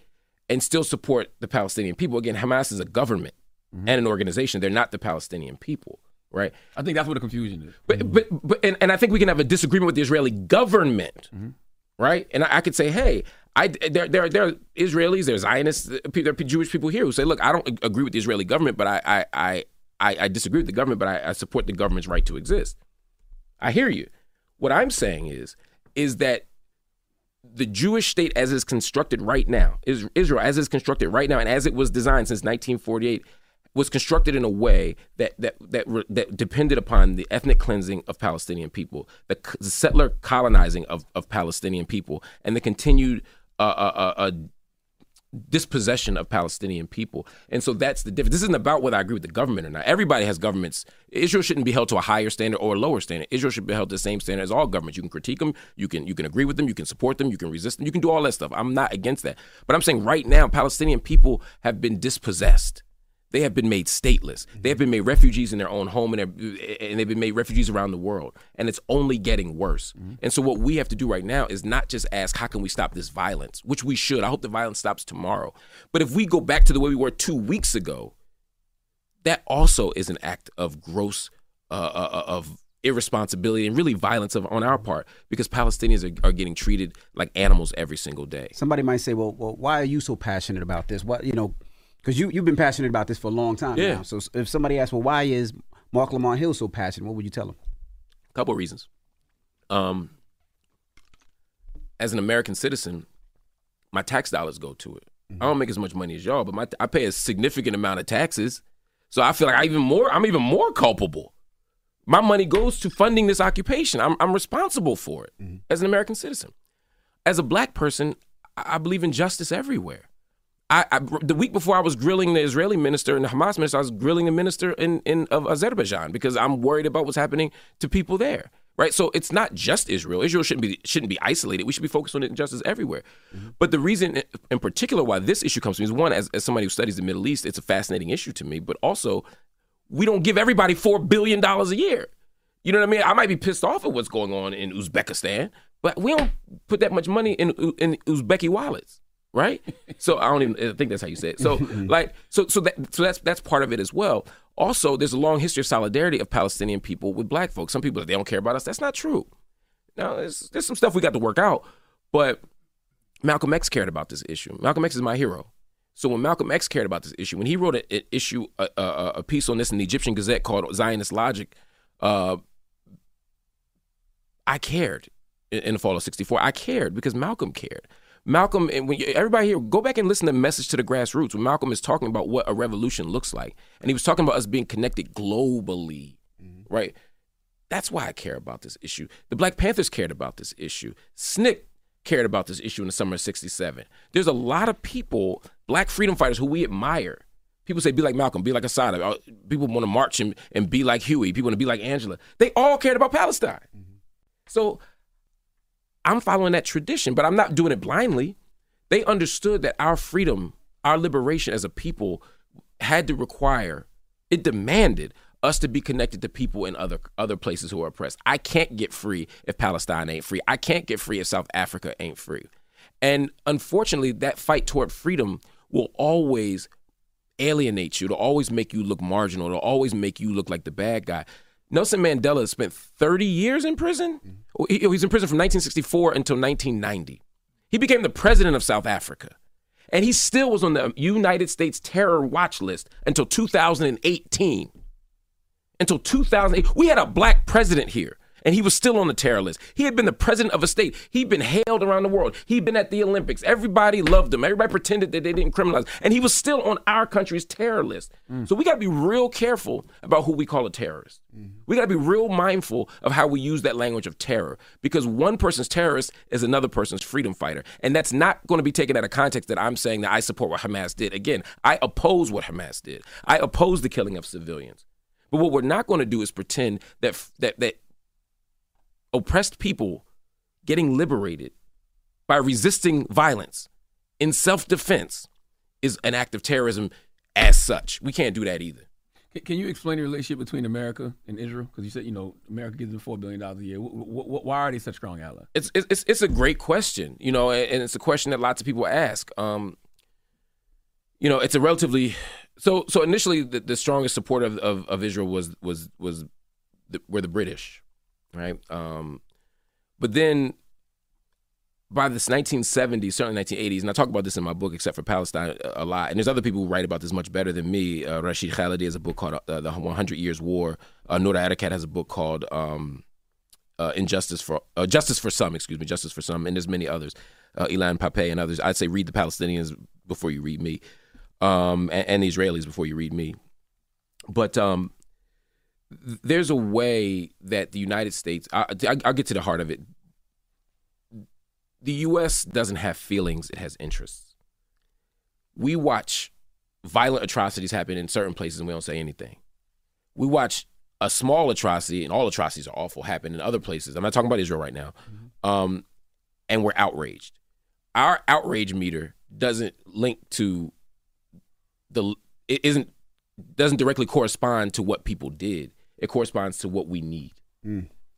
and still support the Palestinian people. Again, Hamas is a government Mm-hmm. and an organization; they're not the Palestinian people, right? I think that's what the confusion is. But mm-hmm. but but and, and I think we can have a disagreement with the Israeli government, mm-hmm. right? And I, I could say, hey, I there there there are Israelis, there's Zionists, there are Jewish people here who say, look, I don't agree with the Israeli government, but I I I I, I disagree with the government, but I, I support the government's right to exist. I hear you. What I'm saying is is that the Jewish state as it's constructed right now, is Israel as it's constructed right now, and as it was designed since 1948, was constructed in a way that that that re- that depended upon the ethnic cleansing of Palestinian people, the, the settler colonizing of, of Palestinian people, and the continued uh, uh, uh, uh, dispossession of Palestinian people. And so that's the difference. This isn't about whether I agree with the government or not. Everybody has governments. Israel shouldn't be held to a higher standard or a lower standard. Israel should be held to the same standard as all governments. You can critique them, you can you can agree with them, you can support them, you can resist them, you can do all that stuff. I'm not against that. But I'm saying right now Palestinian people have been dispossessed. They have been made stateless. They have been made refugees in their own home, and, and they've been made refugees around the world. And it's only getting worse. And so, what we have to do right now is not just ask, how can we stop this violence, which we should. I hope the violence stops tomorrow. But if we go back to the way we were two weeks ago, that also is an act of gross, uh, uh, of irresponsibility and really violence of, on our part because Palestinians are, are getting treated like animals every single day. Somebody might say, well, well, why are you so passionate about this? What you know, because you you've been passionate about this for a long time Yeah. now. So if somebody asks, well, why is Marc Lamont Hill so passionate? What would you tell them? A couple of reasons. Um, as an American citizen, my tax dollars go to it. I don't make as much money as y'all, but my I pay a significant amount of taxes, so I feel like I even more. I'm even more culpable. My money goes to funding this occupation. I'm I'm responsible for it as an American citizen. As a black person, I believe in justice everywhere. I, I the week before I was grilling the Israeli minister and the Hamas minister, I was grilling the minister in, in of Azerbaijan because I'm worried about what's happening to people there. Right, so it's not just Israel. Israel shouldn't be shouldn't be isolated. We should be focused on injustice everywhere. Mm-hmm. But the reason, in- in particular, why this issue comes to me is one, as, as somebody who studies the Middle East, it's a fascinating issue to me. But also, we don't give everybody four billion dollars a year. You know what I mean? I might be pissed off at what's going on in Uzbekistan, but we don't put that much money in in Uzbeki wallets, right? So I don't even I think that's how you say it. So [LAUGHS] like so so that so that's that's part of it as well. Also, there's a long history of solidarity of Palestinian people with black folks. Some people they don't care about us. That's not true. Now there's there's some stuff we got to work out, but Malcolm X cared about this issue. Malcolm X is my hero. So when Malcolm X cared about this issue, when he wrote an issue, a, a, a piece on this in the Egyptian Gazette called Zionist Logic, uh, I cared in, in the fall of '64. I cared because Malcolm cared. Malcolm, and when you, everybody here, go back and listen to "Message to the Grassroots." When Malcolm is talking about what a revolution looks like, and he was talking about us being connected globally, right? That's why I care about this issue. The Black Panthers cared about this issue. SNCC cared about this issue in the summer of 67. There's a lot of people, black freedom fighters who we admire. People say, be like Malcolm, be like Assata. Uh, People want to march and, and be like Huey. People want to be like Angela. They all cared about Palestine. So I'm following that tradition, but I'm not doing it blindly. They understood that our freedom, our liberation as a people had to require, it demanded us to be connected to people in other other places who are oppressed. I can't get free if Palestine ain't free. I can't get free if South Africa ain't free. And unfortunately, that fight toward freedom will always alienate you. It'll always make you look marginal. It'll always make you look like the bad guy. Nelson Mandela spent 30 years in prison. Well, He, he was in prison from 1964 until 1990. He became the president of South Africa. And he still was on the United States terror watch list until 2018 until 2008. We had a black president here, and he was still on the terror list. He had been the president of a state. He'd been hailed around the world. He'd been at the Olympics. Everybody loved him. Everybody pretended that they didn't criminalize, and he was still on our country's terror list. Mm. So we got to be real careful about who we call a terrorist. Mm-hmm. We got to be real mindful of how we use that language of terror because one person's terrorist is another person's freedom fighter. And that's not going to be taken out of context that I'm saying that I support what Hamas did. Again, I oppose what Hamas did. I oppose the killing of civilians. But what we're not going to do is pretend that that that oppressed people getting liberated by resisting violence in self-defense is an act of terrorism as such. We can't do that either. Can- you explain the relationship between America and Israel? Because you said you know America gives them four billion dollars a year. Wh- wh- wh- why are they such strong allies? It's it's it's a great question, you know, and it's a question that lots of people ask. Um, you know, it's a relatively so so initially the, the strongest support of, of, of Israel was was was the, were the British, right? Um, but then by this 1970s, certainly 1980s, and I talk about this in my book, except for Palestine, a a lot. And there's other people who write about this much better than me. Uh, Rashid Khalidi has a book called uh, The 100 Years War. Uh, Noura Erakat has a book called um, uh, Injustice for uh, Justice for Some, excuse me, Justice for Some, and there's many others. Uh, Ilan Pape and others. I'd say read the Palestinians before you read me, um, and, and the Israelis before you read me. But um, there's a way that the United States. I, I, I'll get to the heart of it. The U.S. doesn't have feelings; it has interests. We watch violent atrocities happen in certain places, and we don't say anything. We watch a small atrocity, and all atrocities are awful, happen in other places. I'm not talking about Israel right now, um, and we're outraged. Our outrage meter doesn't link to the. It isn't doesn't directly correspond to what people did. It corresponds to what we need.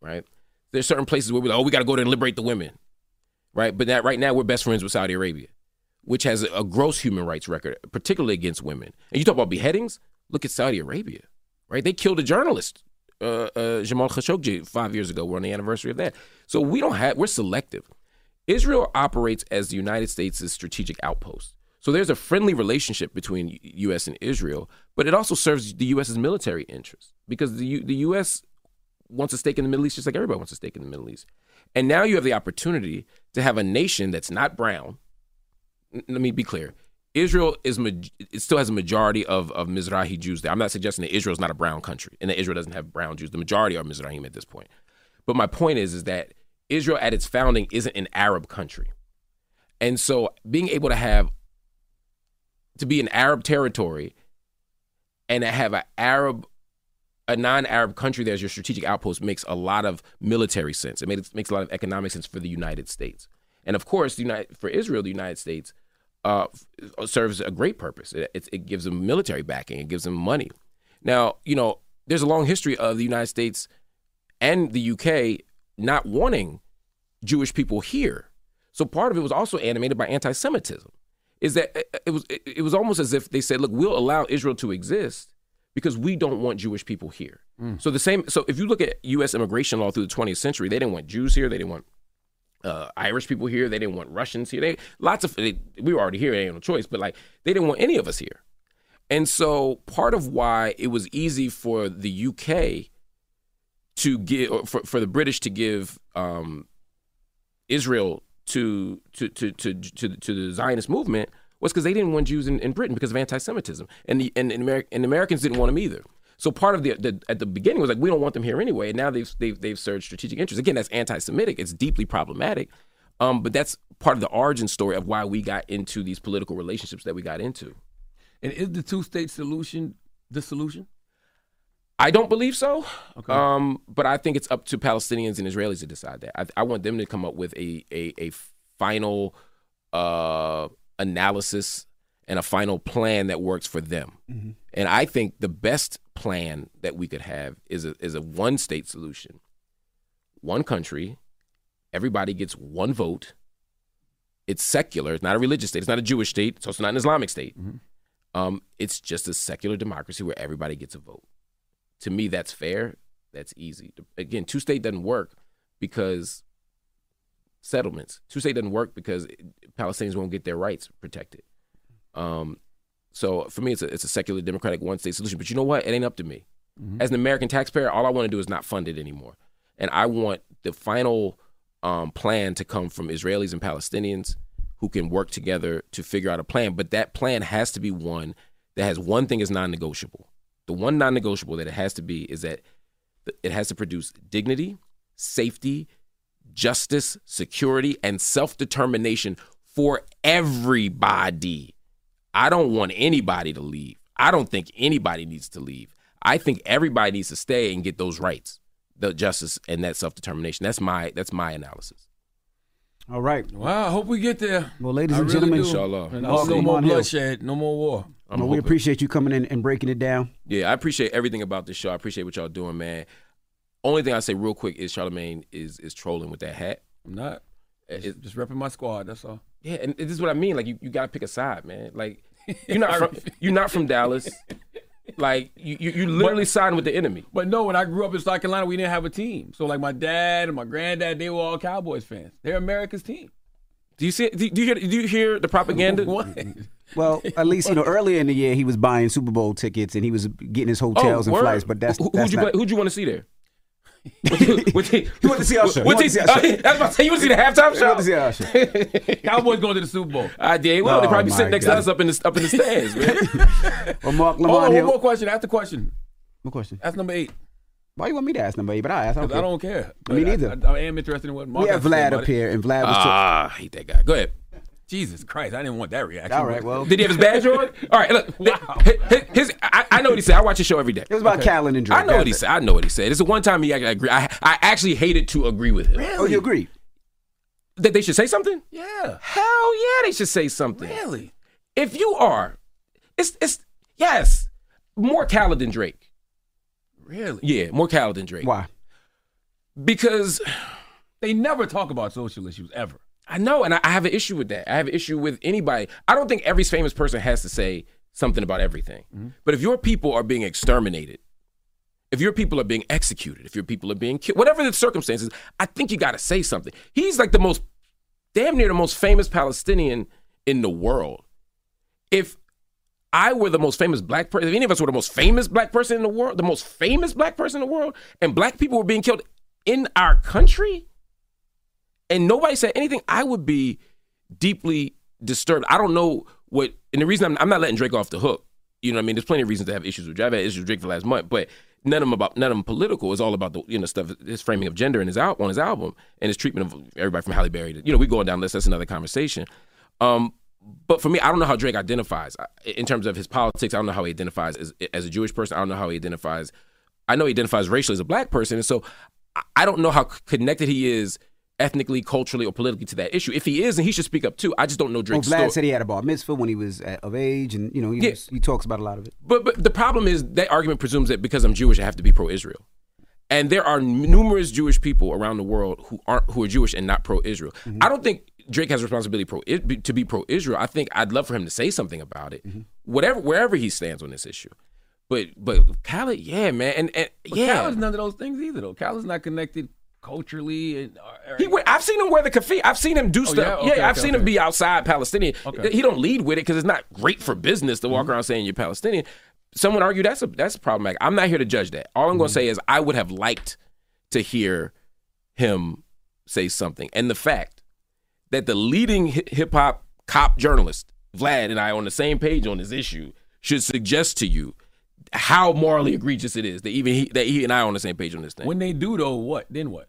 Right? There's certain places where we're like, oh, we got to go there and liberate the women. Right? But that right now we're best friends with Saudi Arabia, which has a, a gross human rights record, particularly against women. And you talk about beheadings. Look at Saudi Arabia. Right? They killed a journalist, uh, uh, Jamal Khashoggi, five years ago. We're on the anniversary of that. So we don't have. We're selective. Israel operates as the United States' strategic outpost. So there's a friendly relationship between U.S. and Israel, but it also serves the U.S.'s military interests because the U- the U.S. wants a stake in the Middle East just like everybody wants a stake in the Middle East. And now you have the opportunity to have a nation that's not brown. N- Let me be clear. Israel is ma- it still has a majority of, of Mizrahi Jews there. I'm not suggesting that Israel is not a brown country and that Israel doesn't have brown Jews. The majority are Mizrahim at this point. But my point is, is that Israel at its founding isn't an Arab country. And so being able to have to be an Arab territory and to have an Arab a non-Arab country there as your strategic outpost makes a lot of military sense. It makes, makes a lot of economic sense for the United States. And of course, United, for Israel, the United States uh, serves a great purpose. It, it, it gives them military backing. It gives them money. Now, you know, there's a long history of the United States and the UK not wanting Jewish people here. So part of it was also animated by anti-Semitism. Is that it- it was it, it was almost as if they said, "Look, we'll allow Israel to exist because we don't want Jewish people here." So the same. So if you look at U.S. immigration law through the 20th century, they didn't want Jews here. They didn't want uh, Irish people here. They didn't want Russians here. They lots of they, we were already here. They had no choice, but like they didn't want any of us here. And so part of why it was easy for the UK to give or for, for the British to give um, Israel to to to to to, to the Zionist movement was because they didn't want Jews in, in Britain because of anti-Semitism, and the and, and, and Americans didn't want them either. So part of the, the at the beginning was like we don't want them here anyway, and now they've they've they've served strategic interest. Again, that's anti-Semitic. It's deeply problematic, um, but that's part of the origin story of why we got into these political relationships that we got into. And is the two state solution the solution? I don't believe so. Um, but I think it's up to Palestinians and Israelis to decide that. I, I want them to come up with a a, a final uh, analysis and a final plan that works for them. And I think the best plan that we could have is a is a one state solution, one country, everybody gets one vote. It's secular. It's not a religious state. It's not a Jewish state. So It's also not an Islamic state. Um, it's just a secular democracy where everybody gets a vote to me that's fair. That's easy. Again two state doesn't work because settlements. Two state doesn't work because palestinians won't get their rights protected. Um, so for me it's a, it's a secular democratic one state solution. But you know what? It ain't up to me. As an american taxpayer all i want to do is not fund it anymore. And i want the final um, plan to come from israelis and palestinians who can work together to figure out a plan. But that plan has to be one that has one thing is non-negotiable the one non-negotiable that it has to be is that it has to produce dignity, safety, justice, security, and self-determination for everybody. I don't want anybody to leave. I don't think anybody needs to leave. I think everybody needs to stay and get those rights, the justice and that self-determination. That's my that's my analysis. All right. Well, I hope we get there. Well, ladies I and really gentlemen, do. Inshallah. And Welcome no more bloodshed, no more war. I'm well, we hoping- appreciate you coming in and breaking it down. Yeah, I appreciate everything about this show. I appreciate what y'all doing, man. Only thing I say real quick is Charlamagne is is trolling with that hat. I'm not. It- Just, just repping my squad. That's all. Yeah, and this is what I mean. Like you, you gotta pick a side, man. Like [LAUGHS] you're not from you're not from Dallas. [LAUGHS] Like you, you, you literally signed with the enemy. But no, when I grew up in South Carolina, we didn't have a team. So like my dad and my granddad, they were all Cowboys fans. They're America's team. Do you see? Do you hear? Do you hear the propaganda? [LAUGHS] What? Well, at least you know earlier in the year he was buying Super Bowl tickets and he was getting his hotels and Oh, word. flights. But that's Who- that's who'd you not, play- who'd you want to see there? [LAUGHS] What team- He wanted to see Usher. He What to see Usher. uh, [LAUGHS] I was about to say you want to see the halftime He wanted to see show? Usher. Cowboys going to the Super Bowl. I did. Well, they Oh, probably my sitting next God. to us up in the up in the stands, man. Well, Marc Oh, Lamont one Hill. more question. Ask the question. What question? That's number eight. Why you want me to ask eight? But I ask. I don't I don't care. Me neither. I, I, I am interested in what Marc We have has to say Vlad up here, and Vlad was. Ah, I hate that guy. Go ahead. Jesus Christ, I didn't want that reaction. all right. Well, Did he have his badge on? [LAUGHS] All right, look. Wow. His, his, I, I know what he said. I watch his show every day. it was about Khaled and Drake. I know what he it. said. I know what he said. It's the one time he actually agree. I, I actually hated to agree with him. Really? Oh, you agree? That they should say something? Yeah. Hell yeah, they should say something. Really? If you are, it's it's yes. more Khaled than Drake. Really? Yeah, more Khaled than Drake. Why? Because They never talk about social issues ever. I know, and I, I have an issue with that. I have an issue with anybody. I don't think every famous person has to say something about everything. Mm-hmm. But if your people are being exterminated, if your people are being executed, if your people are being killed, whatever the circumstances, I think you got to say something. He's like the most, damn near the most famous Palestinian in the world. If I were the most famous black person, if any of us were the most famous black person in the world, the most famous black person in the world, and black people were being killed in our country, and nobody said anything, I would be deeply disturbed. I don't know what, and the reason I'm, I'm not letting Drake off the hook, you know what I mean? There's plenty of reasons to have issues with Drake. I've had issues with Drake for the last month, but none of them about none of them political. It's all about the you know stuff, his framing of gender in his out on his album and his treatment of everybody from Halle Berry. To, you know, we going down this. That's another conversation. Um, but for me, I don't know how Drake identifies in terms of his politics. I don't know how he identifies as, as a Jewish person. I don't know how he identifies. I know he identifies racially as a black person, and so I- don't know how connected he is ethnically, culturally, or politically to that issue. If he is, then he should speak up too. I just don't know Well, Vlad story. said he had a bar mitzvah when he was uh, of age, and you know he, Yeah. was, he talks about a lot of it. But but the problem is that argument presumes that because I'm Jewish, I have to be pro-Israel. And there are numerous Jewish people around the world who aren't who are Jewish and not pro-Israel. Mm-hmm. I don't think Drake has responsibility pro to be pro-Israel. I think I'd love for him to say something about it, whatever wherever he stands on this issue. But but Khaled, yeah, man, and, and But yeah, Khaled's none of those things either, though. Khaled's not connected culturally. And, or, He I've seen him wear the keffiyeh. I've seen him do Oh, stuff. yeah? Yeah, I've okay, seen him be outside Palestinian. Okay. Mm-hmm. He don't lead with it because it's not great for business to walk around saying you're Palestinian. Someone argue that's a that's problematic. I'm not here to judge that. All I'm Mm-hmm. going to say is I would have liked to hear him say something. And the fact that the leading hip hop cop journalist Vlad and I on the same page on this issue should suggest to you how morally egregious it is that even he, that he and I are on the same page on this thing. when they do, though, what? Then what?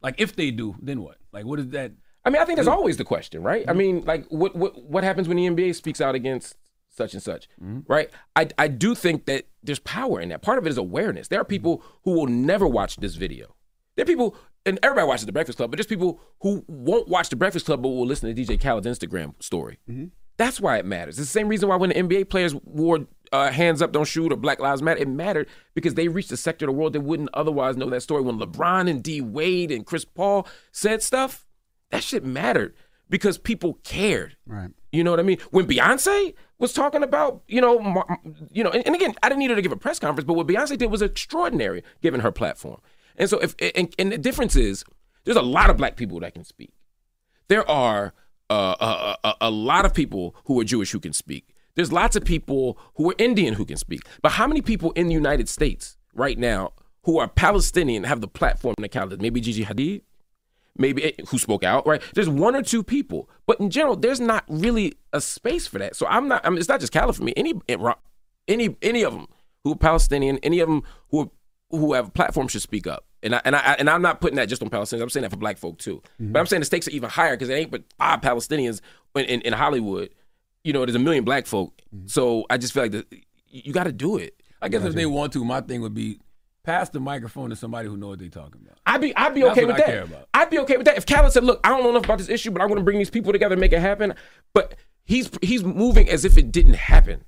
Like, if they do, then what? Like, what is that? I mean, I think that's always the question, right? I mean, like, what what what happens when the NBA speaks out against such and such, mm-hmm. right? I I do think that there's power in that. Part of it is awareness. There are people who will never watch this video. There are people, and everybody watches the Breakfast Club, but just people who won't watch the Breakfast Club but will listen to DJ Khaled's Instagram story. That's why it matters. It's the same reason why when the NBA players wore uh, hands up, don't shoot, or Black Lives Matter, it mattered because they reached a sector of the world that wouldn't otherwise know that story. When LeBron and D Wade and Chris Paul said stuff, that shit mattered because people cared. Right. You know what I mean? When Beyonce was talking about, you know, you know, and, and again, I didn't need her to give a press conference, but what Beyonce did was extraordinary, given her platform. And so, if and, and the difference is, there's a lot of black people that can speak. There are uh, a, a, a lot of people who are Jewish who can speak. There's lots of people who are Indian who can speak. But how many people in the United States right now who are Palestinian have the platform to count? Maybe Gigi Hadid, maybe eh, who spoke out, right? There's one or two people, but in general, there's not really a space for that. So I'm not. I mean, it's not just Khaled for me. Any any any of them who are Palestinian, any of them who are, who have a platform should speak up. And I, and I and I'm not putting that just on Palestinians. I'm saying that for Black folk too. Mm-hmm. But I'm saying the stakes are even higher because it ain't but five Palestinians in, in, in Hollywood. You know, there's a million Black folk. Mm-hmm. So I just feel like the, you got to do it. I guess if they want to, my thing would be pass the microphone to somebody who knows what they're talking about. I'd be I'd be That's okay with I that. care about. I'd be okay with that. If Khaled said, "Look, I don't know enough about this issue, but I'm going to bring these people together and make it happen," but he's he's moving as if it didn't happen,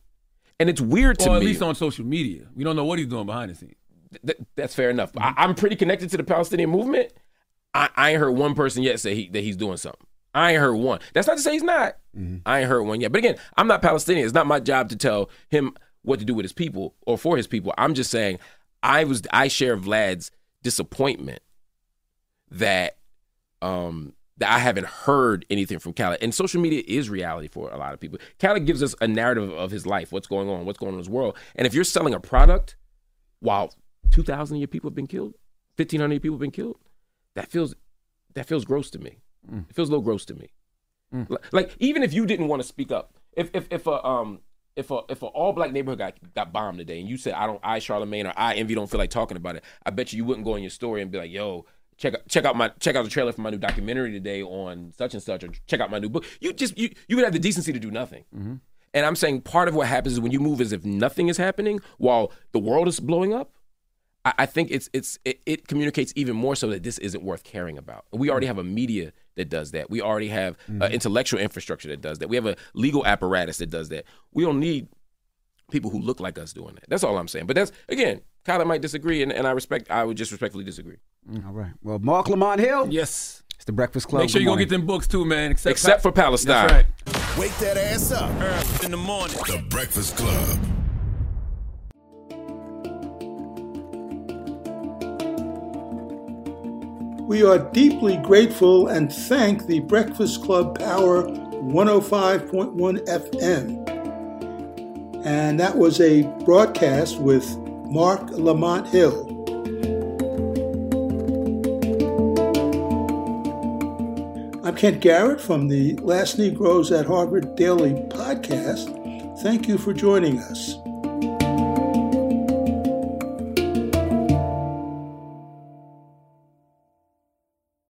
and it's weird to me. Or at me. least on social media. We don't know what he's doing behind the scenes. Th- that's fair enough. I, I'm pretty connected to the Palestinian movement. I, I ain't heard one person yet say he, that he's doing something. I ain't heard one. That's not to say he's not. I ain't heard one yet. But again, I'm not Palestinian. It's not my job to tell him what to do with his people or for his people. I'm just saying I was I share Vlad's disappointment that um that I haven't heard anything from Khaled. And social media is reality for a lot of people. Khaled gives us a narrative of his life, what's going on, what's going on in his world. And if you're selling a product while 2,000 of your people have been killed, 1,500 of your people have been killed, that feels that feels gross to me. Mm. It feels a little gross to me. Mm. Li- Like even if you didn't want to speak up, if if if a um if a if a all black neighborhood got got bombed today, and you said I don't I Charlamagne or I Envy don't feel like talking about it, I bet you you wouldn't go in your story and be like, yo. Check out, check out my check out the trailer for my new documentary today on such and such, or check out my new book. You just you you would have the decency to do nothing. Mm-hmm. And I'm saying part of what happens is when you move as if nothing is happening while the world is blowing up. I, I think it's it's it, it communicates even more so that this isn't worth caring about. We already have a media that does that. We already have uh, intellectual infrastructure that does that. We have a legal apparatus that does that. We don't need people who look like us doing that. That's all I'm saying. But that's again, Kyler might disagree, and, and I respect. I would just respectfully disagree. All right. Well, Marc Lamont Hill. Yes. It's the Breakfast Club. Make sure you go get them books too, man. Except, Except for Palestine. That's right. Wake that ass up. Early in the morning. The Breakfast Club. We are deeply grateful and thank the Breakfast Club Power 105.1 FM. And that was a broadcast with Marc Lamont Hill. I'm Kent Garrett from the Last Negroes at Harvard Daily podcast. Thank you for joining us.